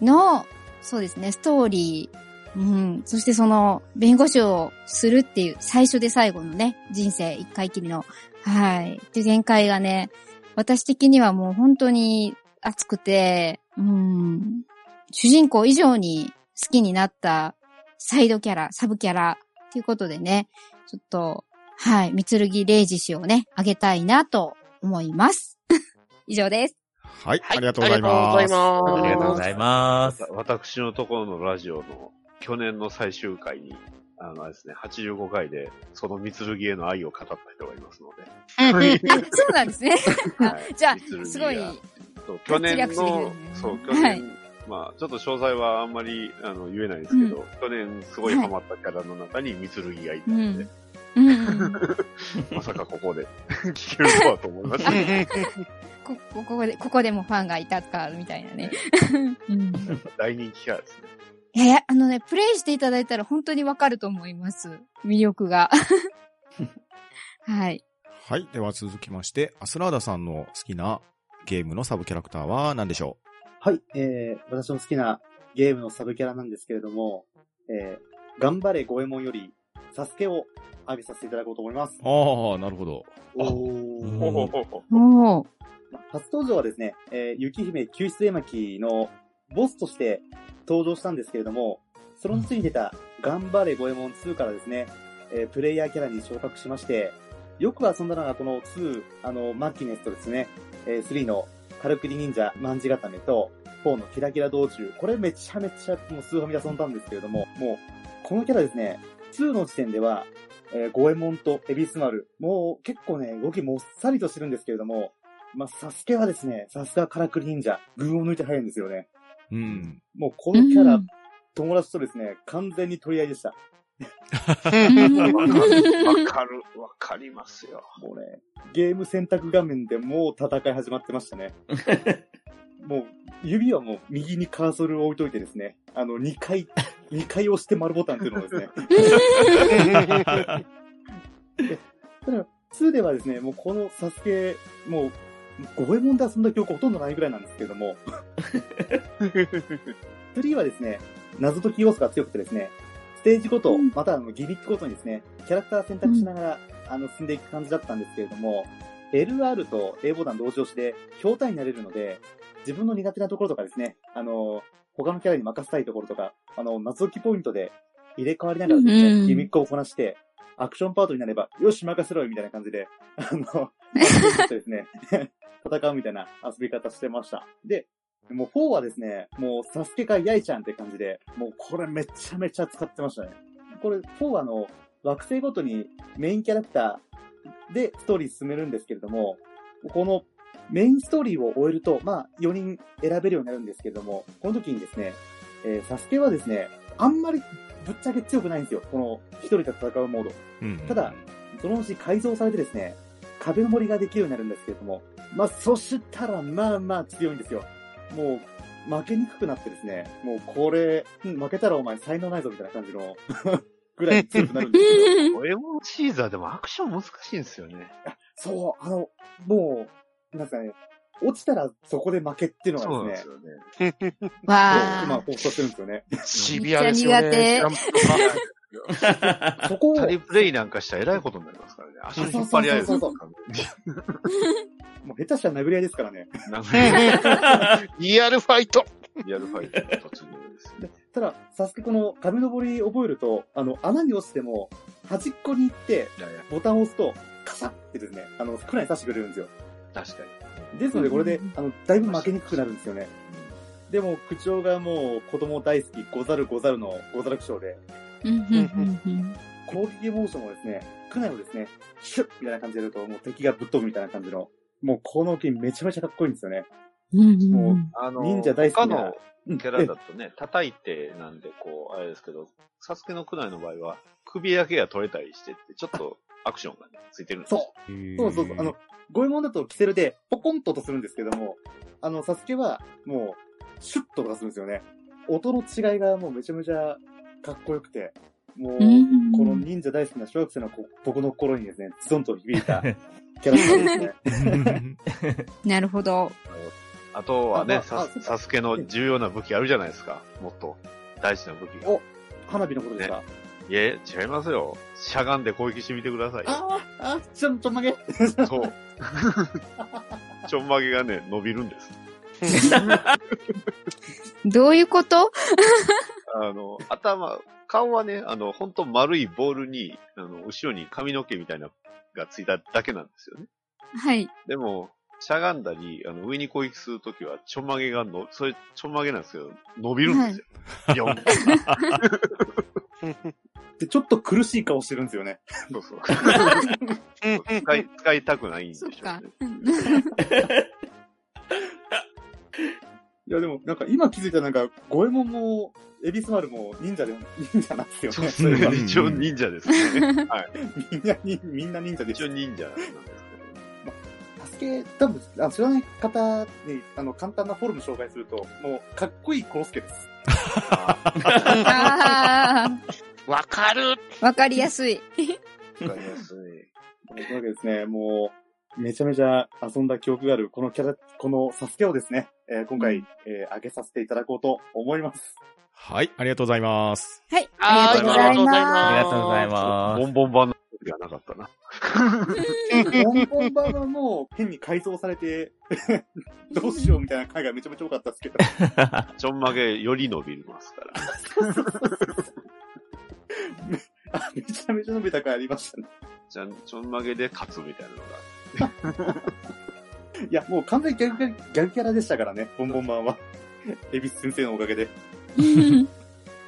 の、そうですね、ストーリー、うん、そしてその、弁護士をするっていう、最初で最後のね、人生一回きりの、はい、っていう展開がね、私的にはもう本当に熱くて、うん、主人公以上に好きになったサイドキャラ、サブキャラ、っていうことでね、ちょっと、はい、三剣レイジ氏をね、あげたいなと思います。以上です。はい、はいありがとうございます。ありがとうございますありがとうございます。私のところのラジオの去年の最終回に、あのですね、85回でその三剣への愛を語った人がいますので。あそうなんですね。あ はい じゃあすごい、そう去年のそう、去はい年、まあ、ちょっと詳細はあんまりあの言えないですけど、去年すごいハマったキャラの中に三剣がいたので、まさかここで聞けるとはと思いましたけど。こここで、ここでもファンがいたか、みたいなね。う ん大人気キャラですね。いやいや、あのね、プレイしていただいたら本当にわかると思います。魅力が。はい。はい。では続きまして、アスラーダさんの好きなゲームのサブキャラクターは何でしょはい、えー、私の好きなゲームのサブキャラなんですけれども、えー、頑張れゴエモンより、サスケを浴びさせていただこうと思います。うああ、なるほど。おうんほほほほおー。初登場はですね、えー、雪姫救出絵巻のボスとして登場したんですけれども、その次に出た、頑張れゴエモン2からですね、えープレイヤーキャラに昇格しまして、よく遊んだのがこの2、あの、マッキネスとですね、えー3のカルクリ忍者万字固めと、4のキラキラ道中、これめちゃめちゃもうスーファミで遊んだんですけれども、もう、このキャラですね、2の時点では、えー、ゴエモンとエビスマル、もう結構ね、動きもっさりとしてるんですけれども、まあ、サスケはですね、さすがカラクリ忍者、群を抜いて速いんですよね。うん。もうこのキャラ、うん友達とですね、完全に取り合いでした。うんわかる、わかりますよ。もうね、ゲーム選択画面でもう戦い始まってましたね。もう、指はもう右にカーソルを置いといてですね、あの、2回、2回押して丸ボタンっていうのをですね、ただ、2ではですね、もうこのサスケ、もう、ゴエモンで遊んだ記憶ほとんどないぐらいなんですけれども、3はですね、謎解き要素が強くてですね、ステージごとうん、またあのギミックごとにですね、キャラクター選択しながら、あの、進んでいく感じだったんですけれども、LR と A ボタン同時押しで、筐体になれるので、自分の苦手なところとかですね、あの、他のキャラに任せたいところとか、あの、謎解きポイントで入れ替わりながらですね、うん。ギミックをこなして、アクションパートになれば、よし、任せろよ、みたいな感じで、あの、ですね、戦うみたいな遊び方してました。で、もう4はですね、もうサスケかヤイちゃんって感じで、もうこれめちゃめちゃ使ってましたね。これ4はあの、惑星ごとにメインキャラクターでストーリー進めるんですけれども、このメインストーリーを終えると、まあ4人選べるようになるんですけれども、この時にですね、えーサスケはですね、あんまりぶっちゃけ強くないんですよ。この一人で戦うモード。うん。ただ、そのうち改造されてですね、壁登りができるようになるんですけれども、まあ、そしたら、まあまあ強いんですよ。もう、負けにくくなってですね、もうこれ、うん負けたらお前才能ないぞみたいな感じの、ぐらい強くなるんですけど、エモンシーザーでもアクション難しいんですよね。そう、あの、もう、なんかね、落ちたらそこで負けっていうのがですですね、よね。わ今、あ。放送してるんですよね。シビアですよね。そこを、タリプレイなんかしたら偉いことになりますからね。足を引っ張り合えるそうそうもう下手したら殴り合いですからね。リアルファイト。リアルファイトの突入ですね。ただ、サスケこの壁登り覚えると、あの、穴に落ちても、端っこに行って、ボタンを押すと、カシャってですね、あの、くらい刺してくれるんですよ。確かに。ですので、これでうん、あの、だいぶ負けにくくなるんですよね。でも、口調がもう、子供大好き、ござるござるのござる口調で、うんうんうんうん攻撃モーションもですね、くないをですね、シュッみたいな感じでやると、もう敵がぶっ飛ぶみたいな感じの、もうこの剣めちゃめちゃかっこいいんですよね。もうあの、忍者大好きな他のうんキャラだとね、叩いてなんで、こう、あれですけど、サスケのクナイの場合は、首だけが取れたりしてって、ちょっとアクションがね、ついてるんですよ。そう、そうそうそう。あの、ゴエモンだとキセルでポコンと音するんですけども、あの、サスケはもう、シュッと音がするんですよね。音の違いがもうめちゃめちゃかっこよくて、もう、うんこの忍者大好きな小学生の子僕の心にですね、ズドンと響いた キャラクターですね。なるほど。あとはね、ササスケの重要な武器あるじゃないですか。もっと大事な武器が。お花火のことですか、いえ、違いますよ。しゃがんで攻撃してみてくださいよ。ああ、あ、ちょ、ちょんまげ。そう。ちょんまげがね、伸びるんです。どういうこと？あの、頭、顔はね、あの、ほんと丸いボールに、あの、後ろに髪の毛みたいな、がついただけなんですよね。はい。でも、しゃがんだり、あの、上に攻撃するときは、ちょんまげがの、それ、ちょんまげなんですけど、伸びるんですよ。ビヨン で、ちょっと苦しい顔してるんですよね。そうそう。使い、使いたくないんでしょそうっかね。いや、でも、なんか今気づいたなんか、ゴエモンも、エビスマルも忍者でも忍者なんですよね。それは一応忍者ですね。はい。みんな忍、みんな忍者です一応。忍者なんですサスケ、多分、あ知らない方に、あの、簡単なフォルム紹介すると、もう、かっこいいコロスケです。わかる。あ、わかりやすい。あ、わかりやすい。というわけですね、もう、めちゃめちゃ遊んだ記憶がある、このキャラ、このサスケをですね、えー今回、えー、上げさせていただこうと思います。はい、ありがとうございます。はい。ありがとうございまありがとうございます。ボンボン版の時はなかったな。ボンボン版はもう、変に改造されて、どうしようみたいな回がめちゃめちゃ多かったですけど。ちょんまげより伸びますから。あめちゃめちゃ伸びた回ありましたね。じゃん、ちょんまげで勝つみたいなのが。いや、もう完全にギャグキャラギャグキャラでしたからね、ボンボン版は。エビス先生のおかげで。す。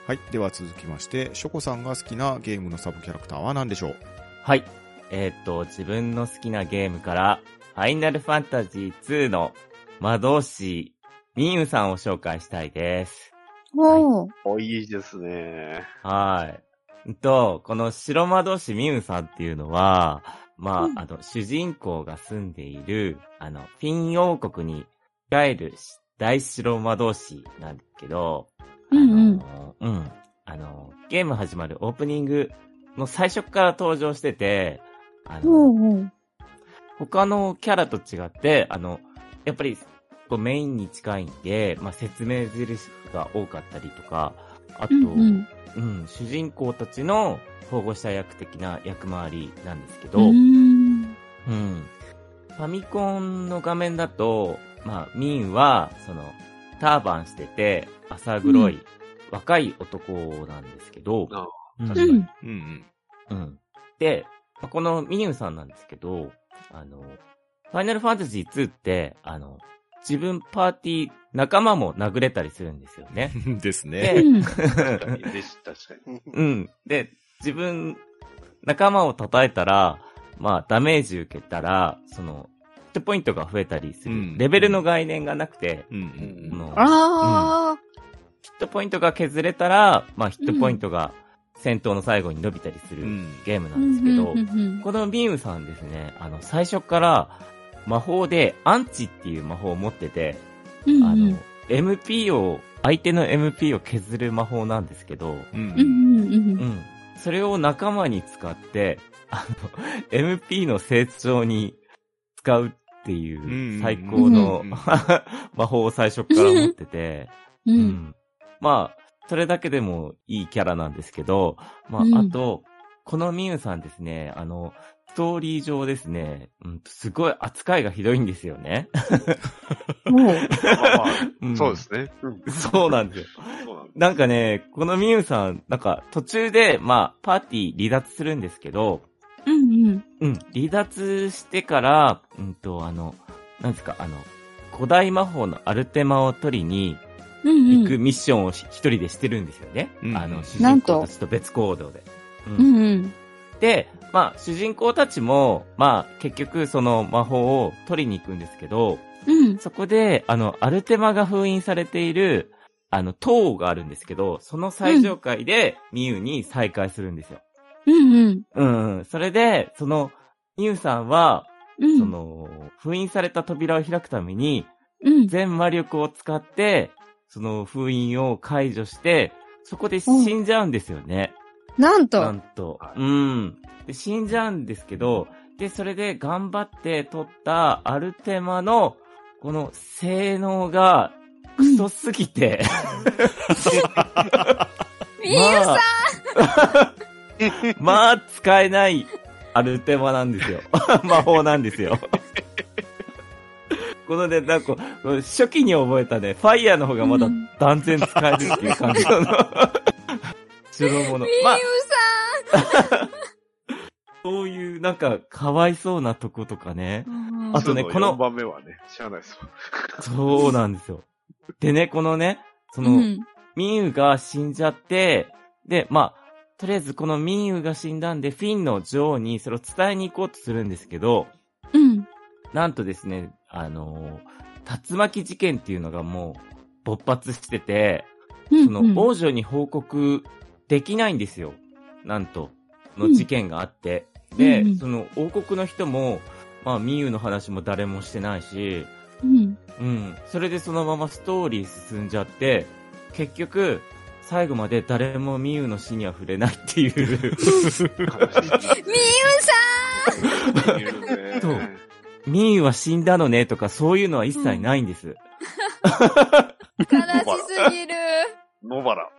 はい、では続きまして、ショコさんが好きなゲームのサブキャラクターは何でしょう？はい。えーっと、自分の好きなゲームから、ファイナルファンタジー2の魔導士、ミンユさんを紹介したいです。おー。お、いいですね。はい。うんと、この白魔導士ミウンさんっていうのは、まあ、うんあの、主人公が住んでいる、あの、フィン王国に、いわゆる大白魔導士なんだけど、あうんうんの、うん。あの、ゲーム始まるオープニングの最初から登場してて、あの、おーおー。他のキャラと違って、あの、やっぱり、こうメインに近いんで、まあ、説明印が多かったりとか、あと、うんうん。うん、主人公たちの保護者役的な役回りなんですけど、うーうん、ん。ファミコンの画面だと、まあ、ミンは、その、ターバンしてて、浅黒い、若い男なんですけど、確かにうん。うんうん。で、まあこのミニウさんなんですけど、あの、ファイナルファンタジー2って、あの、自分パーティー仲間も殴れたりするんですよね。うん。ですね。で、うん確かに。でし確かに。うん。で、自分、仲間を叩いたら、まあ、ダメージ受けたら、その、ヒットポイントが増えたりする。うんレベルの概念がなくて、うんうんこのあヒットポイントが削れたら、まあ、ヒットポイントが戦闘の最後に伸びたりする。ゲームなんですけど、このミウさんですね、あの、最初から魔法でアンチっていう魔法を持ってて、うんあの、MP を、相手の MP を削る魔法なんですけど、うんうん。それを仲間に使って、あの、MP の成長に使うっていう最高のうん 魔法を最初から持ってて、う。うんん。まあ、それだけでもいいキャラなんですけど、まうんあ、あと、このミユさんですね、あの、ストーリー上ですね、うん、すごい扱いがひどいんですよね。もう。まあまあ、うんそうですね。うん。そうなんですよ。なんかね、このミユさん、なんか途中で、まあ、パーティー離脱するんですけど、うんうん。うん、離脱してから、うんと、あの、なんですか、あの、古代魔法のアルテマを取りに。行くミッションをひ一人でしてるんですよね。うんあの、主人なんと公たちと別行動で。ううんうん。で、まあ、主人公たちも、まあ、結局その魔法を取りに行くんですけど、うん。そこで、あの、アルテマが封印されている、あの、塔があるんですけど、その最上階で、ミユに再会するんですよ。うんうん。うん、うん。それで、その、ミユさんは、うん。その、封印された扉を開くために、うん。全魔力を使って、その封印を解除して、そこで死んじゃうんですよね。ななんと。んとは。いうん。で、死んじゃうんですけど、で、それで頑張って取ったアルテマの、この性能が、クソすぎて、みゆさん まあ、使えないアルテマなんですよ。魔法なんですよ。このね、なんか、初期に覚えたね、ファイヤーの方がまだうん断然使えるっていう感じ の、白物。みまあ、ゆさそういう、なんか、かわいそうなとことかね。ん。あとねこの4番目はね、知らないですわ。そうなんですよ。でね、このね、その、うん。ミユが死んじゃって、で、まあ、とりあえずこのミユが死んだんで、フィンの女王にそれを伝えに行こうとするんですけど、うん。なんとですね、あのー竜巻事件っていうのがもう勃発してて、うん。その王女に報告できないんですよ。なんと、の事件があって。で、うんうんその王国の人も、まあ、ミユの話も誰もしてないし、うん。うん。それでそのままストーリー進んじゃって、結局、最後まで誰もミユの死には触れないっていう。悲しい。みゆさいるねそうミユは死んだのねとかそういうのは一切ないんです。ん悲しすぎる。野原。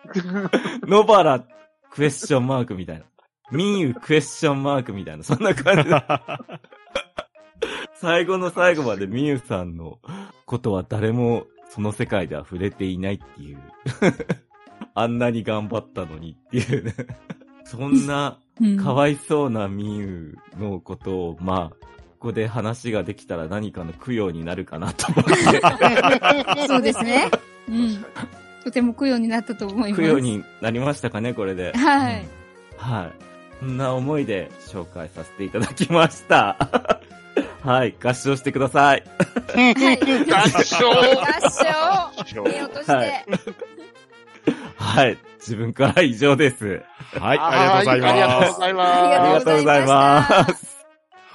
ノバラクエスチョンマークみたいな。ミユクエスチョンマークみたいな、そんな感じで。最後の最後までミユさんのことは誰もその世界では触れていないっていう。あんなに頑張ったのにっていうね。そんなうんかわいそうなミユのことを、まあ、ここで話ができたら何かの供養になるかなと思って。そうですね。うん。とても供養になったと思います。供養になりましたかね、これで。はいうんはい。そんな思いで紹介させていただきました。はい、合唱してください。はい。合唱合唱見落として。はいはい、自分から以上です。はい、ありがとうございありがとうます。ございあまりがとうございます。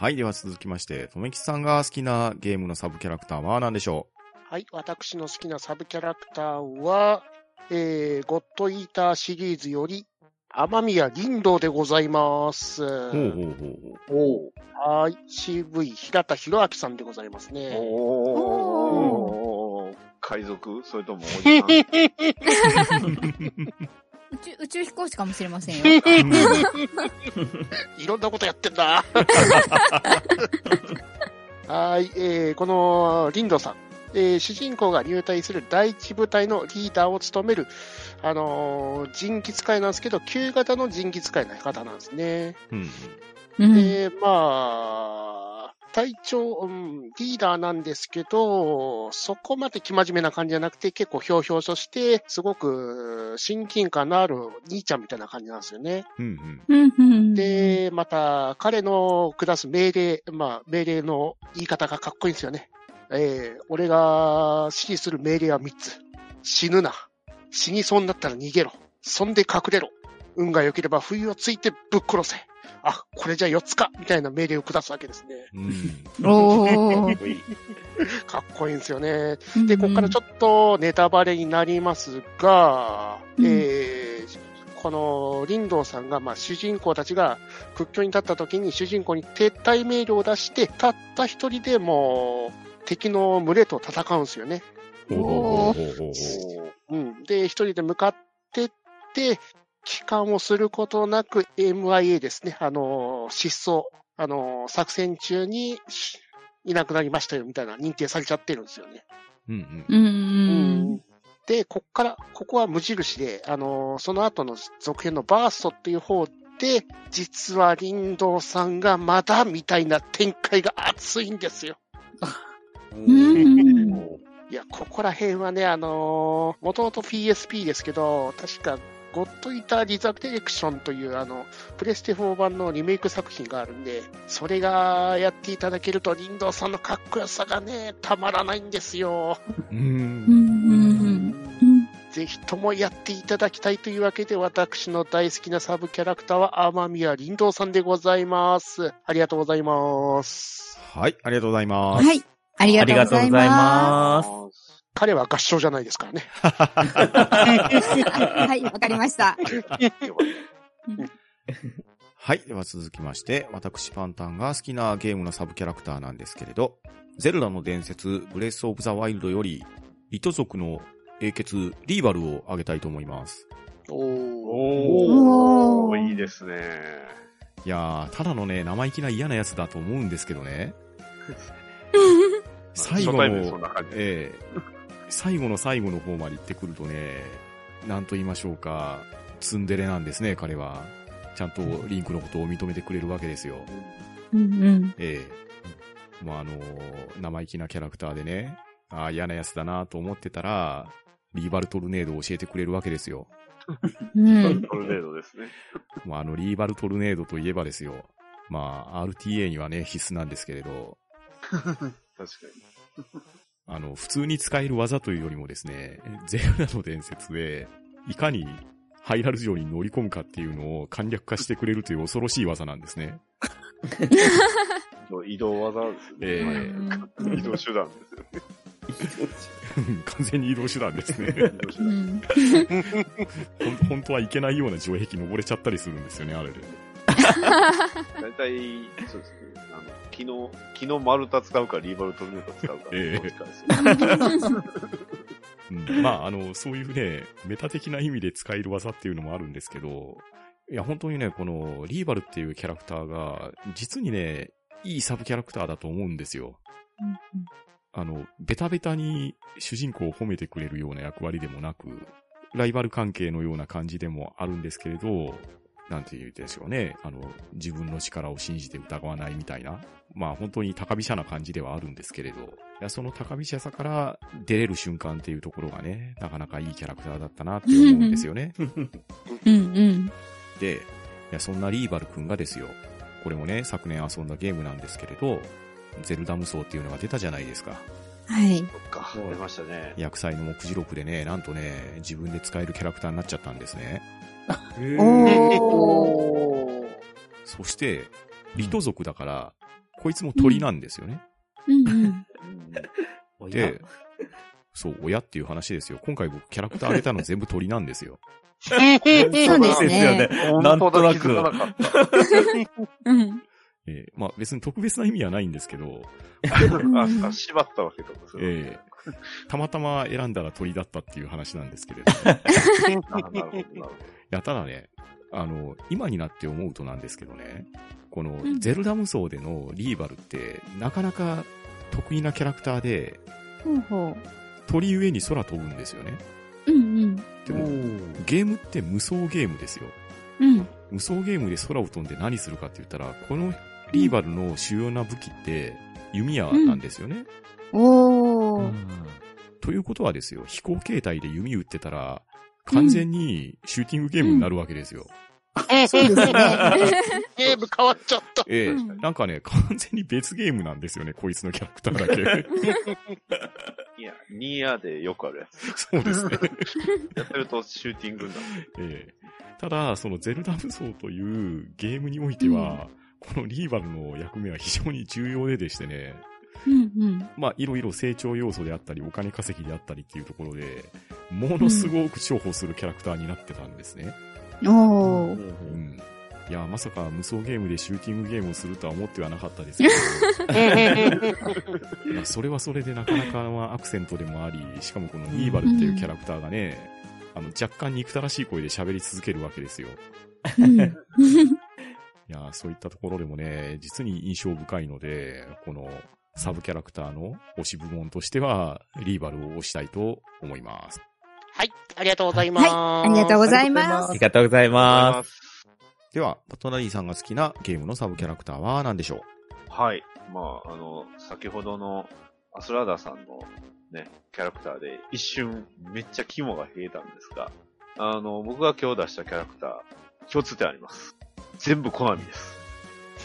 はい、では続きまして、とめきさんが好きなゲームのサブキャラクターは何でしょす。はい、私の好きなサブキャラクターは、えー、ゴッドイーターシリーズより、天宮林道でございます。うほうほうほうほう。おはい、CV 平田博明さんでございますね。おー。海賊？それともおじさん？宇宙宇宙飛行士かもしれませんよ。いろんなことやってんだ。はい、えー、このリンドさん、えー主人公が入隊する第一部隊のリーダーを務める、あのー、人気使いなんですけど、旧型の人気使いの方なんですね。うんうん。で、まあ、隊長、うん、リーダーなんですけど、そこまで生真面目な感じじゃなくて、結構ひょうひょうとして、すごく親近感のある兄ちゃんみたいな感じなんですよね。うんうん。うんうん、で、また、彼の下す命令、まあ、命令の言い方がかっこいいんですよね。えー、俺が指示する命令は3つ。死ぬな。死にそうになったら逃げろ。そんで隠れろ。運が良ければ冬をついてぶっ殺せ。あ、これじゃ4つかみたいな命令を下すわけですね。うん。おー。かっこいいんですよね。で、ここからちょっとネタバレになりますが、うんえーこの林道さんが、まあ、主人公たちが屈強に立った時に主人公に撤退命令を出して、たった一人でもう敵の群れと戦うんですよね。ほうほうほうほうほううん。で、一人で向かってって、帰還をすることなく MIA ですね。あの、失踪。あの、作戦中にしいなくなりましたよみたいな認定されちゃってるんですよね。うんうんうん。で、こっから、ここは無印で、あのーその後の続編のバーストっていう方で、実は林道さんがまだみたいな展開が熱いんですよ。うん。いや、ここら辺はね、あのー、もともと PSP ですけど、確か、ゴッドイーター・リザ・ディレクションという、あの、プレステ4版のリメイク作品があるんで、それがやっていただけると、林道さんのかっこよさがね、たまらないんですよ。うん。ぜひともやっていただきたいというわけで、私の大好きなサブキャラクターは天宮林道さん。でございます。ありがとうございます。はい、ありがとうござい。ます。はい。ありがとうございます。彼は合唱じゃないですからね。す。はい、わかりました。はい。では続きまして、私パンタンが好きなゲームのサブキャラクターなんですけれど、ゼルダの伝説、ブレスオブザワイルドより、糸族の英傑、リーバルを挙げたいと思います。おー。おおーー、いいですね。いやー、ただのね、生意気な嫌なやつだと思うんですけどね。最後の。ええ最後の最後の方まで行ってくるとね、なんと言いましょうか、ツンデレなんですね、彼は。ちゃんとリンクのことを認めてくれるわけですよ。うんうん。ええもうあのー生意気なキャラクターでね、ああ、嫌なやつだなと思ってたら、リーバルトルネードを教えてくれるわけですよ。うん。トルネードですね。もうあの、リーバルトルネードといえばですよ。まあ、RTA にはね、必須なんですけれど、確かに。あの、普通に使える技というよりもですね、ゼルダの伝説で、いかにハイラル城に乗り込むかっていうのを簡略化してくれるという恐ろしい技なんですね。移動技ですね。ええはい移動手段ですよね。完全に移動手段ですね。本当はいけないような城壁登れちゃったりするんですよね、あれで。大体、そうですね。あの、昨日、昨日丸太使うか、リーバルトルネード使うか、ええ。うん、まあ、あの、そういうね、メタ的な意味で使える技っていうのもあるんですけど、いや、本当にね、この、リーバルっていうキャラクターが、実にね、いいサブキャラクターだと思うんですよ。あの、ベタベタに主人公を褒めてくれるような役割でもなく、ライバル関係のような感じでもあるんですけれど、なんて言うんでしょうね。あの、自分の力を信じて疑わないみたいな。まあ本当に高飛車な感じではあるんですけれど、いやその高飛車さから出れる瞬間っていうところがね、なかなかいいキャラクターだったなって思うんですよね。うんうん。で、いや、そんなリーバル君がですよ。これもね、昨年遊んだゲームなんですけれど、ゼルダ無双っていうのが出たじゃないですか。はい。そっか、出ましたね。薬剤の目次録でね、なんとね、自分で使えるキャラクターになっちゃったんですね。そして、リト族だから、こいつも鳥なんですよね。うんで、そう、親っていう話ですよ。今回僕キャラクターあげたの全部鳥なんですよ。そうですね。なんとなく。えーまあ別に特別な意味はないんですけど、あ、あ縛ったわけだ。そ れえーたまたま選んだら鳥だったっていう話なんですけれど。なるほど、なるほど。や、ただね、あの、今になって思うとなんですけどね、このんゼルダ無双でのリーバルって、なかなか得意なキャラクターで、ほうほ鳥ゆえに空飛ぶんですよね。う。うんうん。でも、ゲームって無双ゲームですよ。うん。無双ゲームで空を飛んで何するかって言ったら、このリーバルの主要な武器って弓矢なんですよね。おー。ということはですよ、飛行形態で弓撃ってたら、完全にシューティングゲームになるわけですよ。そうですね。ゲーム変わっちゃった。ええうんなんかね、完全に別ゲームなんですよね、こいつのキャラクターだけ。いや、ニーヤでよくあるやつ。そうですね。やってるとシューティングになる。ええただ、そのゼルダ無双というゲームにおいては、このリーバルの役目は非常に重要ででしてね、うんうん。まあ、いろいろ成長要素であったり、お金稼ぎであったりっていうところで、ものすごく重宝するキャラクターになってたんですね。おー。うん。いや、まさか無双ゲームでシューティングゲームをするとは思ってはなかったですけど、まあそれはそれでなかなかなアクセントでもあり、しかもこのリーバルっていうキャラクターがね、あの、若干憎たらしい声で喋り続けるわけですよ。うん いや、そういったところでもね、実に印象深いので、このサブキャラクターの推し部門としては、リーバルを推したいと思います。はい、ありがとうございます。ありがとうございまあすり。がとうございます。では、パトナリーさんが好きなゲームのサブキャラクターは何でしょはい。まあ、あの、先ほどのアスラーダさんのね、キャラクターで一瞬めっちゃ肝が冷えたんですが、あの、僕が今日出したキャラクター、共通点あります。全部コナミです。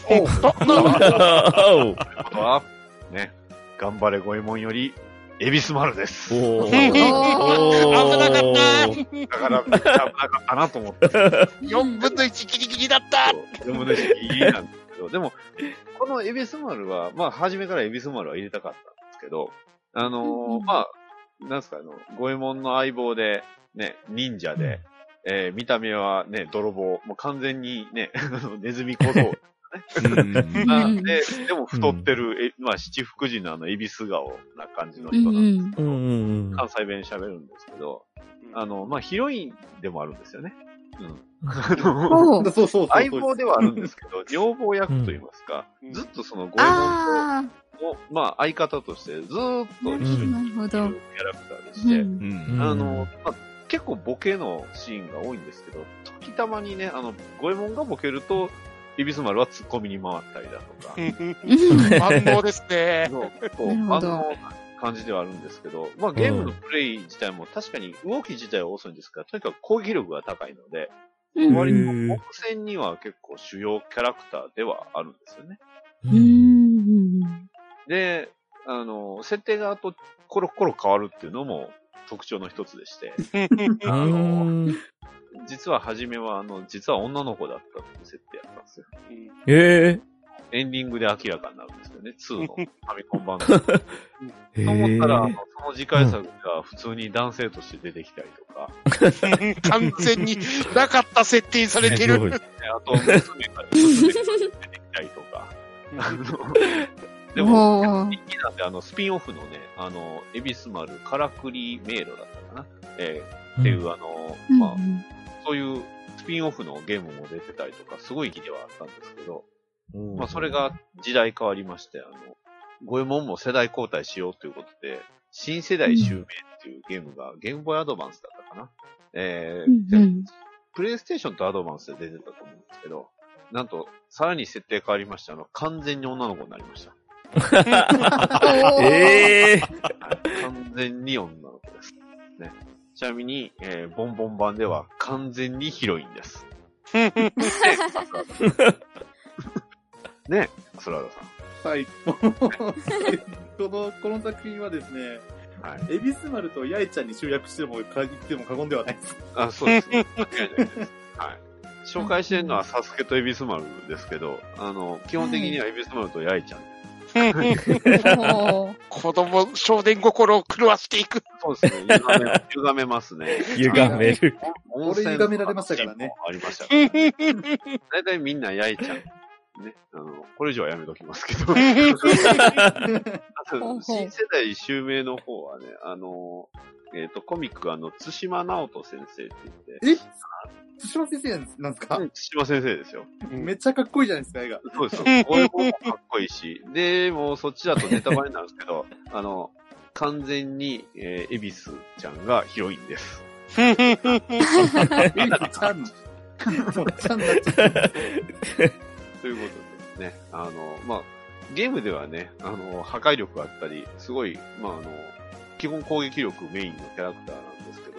お ね、頑張れゴエモンより、エビスマルです。ー 危なかだから、めっちゃ危なかったなと思って。4分の1ギリギリだったそう4分の1ギリギリなんですけど、でも、このエビスマルは、まあ、初めからエビスマルは入れたかったんですけど、あのーまあ、なんすか、あの、五右衛門の相棒で、ね、忍者で、えー見た目はね、泥棒、もう完全にね、ネズミ小僧。んなんで、でも太ってる、えまあ、七福神のあの、エビス顔な感じの人なんですうんうんうんうん。関西弁喋るんですけど、あの、まあ、ヒロインでもあるんですよね。うん。あうん。のおーそうそうそう。相棒ではあるんですけど、女房役と言いますか、うんずっとその五右衛門あと、まあ、相方としてずーっとあ、一緒になるほど。いるキャラクターでして、うんうんあの、まあ、結構ボケのシーンが多いんですけど、時たまにね、あの、五右衛門がボケると、イビス丸は突っ込みに回ったりだとか、万能ですね。の結構、なるほど。あの、感じではあるんですけど、まあゲームのプレイ自体も確かに動き自体は遅いんですが、とにかく攻撃力が高いので、うん。割とへー目線には結構主要キャラクターではあるんですよね。で、あの、設定があとコロコロ変わるっていうのも特徴の一つでして、う あの、ん。実は初めは、あの、実は女の子だったっていう設定やったんですよ。えエンディングで明らかになるんですよね、2のファミコン版の。えと思ったら、あえのその次回作が普通に男性として出てきたりとか、完全になかった設定されてる。あと、娘が娘が出てきたりとか、あの、でも、人気なんで、あの、スピンオフのね、あの、エビス丸、カラクリ迷路だったかな、えーっていう、あの、うんまあ、そういうスピンオフのゲームも出てたりとか、すごい気ではあったんですけど、まあ、それが時代変わりまして、あの、五右衛門も世代交代しようということで、新世代襲名っていうゲームが、ゲームボーイアドバンスだったかな。えーうんうん。プレイステーションとアドバンスで出てたと思うんですけど、なんと、さらに設定変わりまして、あの、完全に女の子になりました。ええ完全に女の子です。ね。ちなみに、えーボンボン版では完全にヒロインです。ね、アスラーダさん。はい。この、この作品はですね、はい。エビス丸とヤイちゃんに集約しても、か言っても過言ではないです。あ、そうです。間違いないです。はい。紹介してるのはサスケとエビス丸ですけど、あの、基本的にはエビス丸とヤイちゃん。子供、少年心を狂わしていく。そうですね。歪め、歪めますね。歪める。温俺歪められましたからね。ありましたからね。大体みんなヤイちゃん。ね。あの、これ以上はやめときますけど。新世代襲名の方はね、あの、えっ、と、コミック、あの、津島直人先生って言って、え？津島先生なんですか、うん津島先生ですよ。めっちゃかっこいいじゃないですか、絵が。そうですよ。これもかっこいいし。で、もうそっちだとネタバレになるんですけど、あの、完全に、えー、エビスちゃんがヒロインです。エビちゃん。ちゃんになっちゃった。ということでね、あの、まあ、ゲームではね、あの、破壊力があったり、すごい、まあ、あの、基本攻撃力メインのキャラクターなんですけど、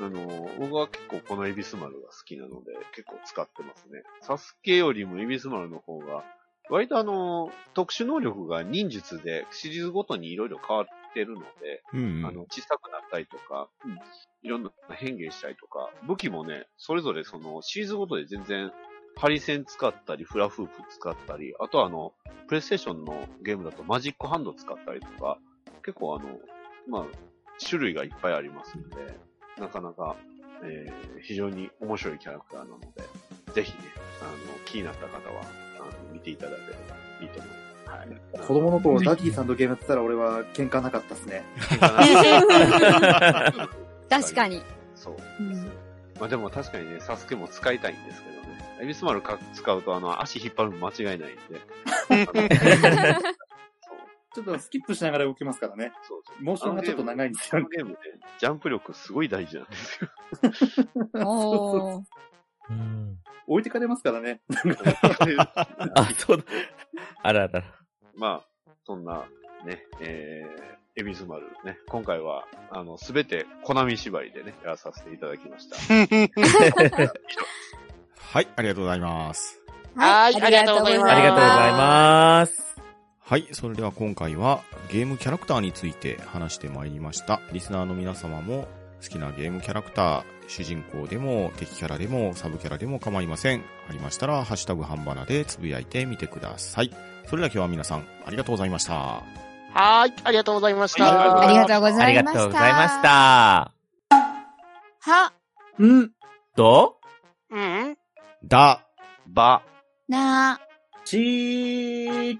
うん、あの、僕は結構このエビス丸が好きなので、結構使ってますね。サスケよりもエビス丸の方が、割とあの、特殊能力が忍術でシリーズごとにいろいろ変わってるので、うんうん。あの、小さくなっったりとか、うんいろんな変化したりとか、武器もね、それぞれそのシーズンごとで全然、ハリセン使ったり、フラフープ使ったり、あとはあの、プレイステーションのゲームだとマジックハンド使ったりとか、結構あの、まあ、種類がいっぱいありますので、なかなか、えー非常に面白いキャラクターなので、ぜひね、あの、気になった方は、あの、見ていただければいいと思います。はい。子供の頃、ダディさんとゲームやってたら俺は喧嘩なかったっすね。確かに。そう。うんまあでも確かにね、サスケも使いたいんですけどね。エビスマルか使うとあの、足引っ張るの間違いないんで。ちょっとスキップしながら動きますからね。そうそう。モーションがちょっと長いんですよ。ゲームね、ジャンプ力すごい大事なんですよ。おー。うん置いてかれますからね。あ、そうだ。あららら。まあ、そんな、ね、えー、エビスマルね、今回は、あの、すべて、コナミ縛りでね、やらさせていただきました。はい、ありがとうございます。はいありがとうございますありがとうございます。はい、それでは今回はゲームキャラクターについて話してまいりました。リスナーの皆様も好きなゲームキャラクター、主人公でも敵キャラでもサブキャラでも構いません。ありましたら、ハッシュタグ半ばなでつぶやいてみてください。それでは今日は皆さんありがとうございました。はーい、ありがとうございました。ありがとうござありいました。がとうございまし。た。は、うん。と、うん。だ、ば、な、ちー。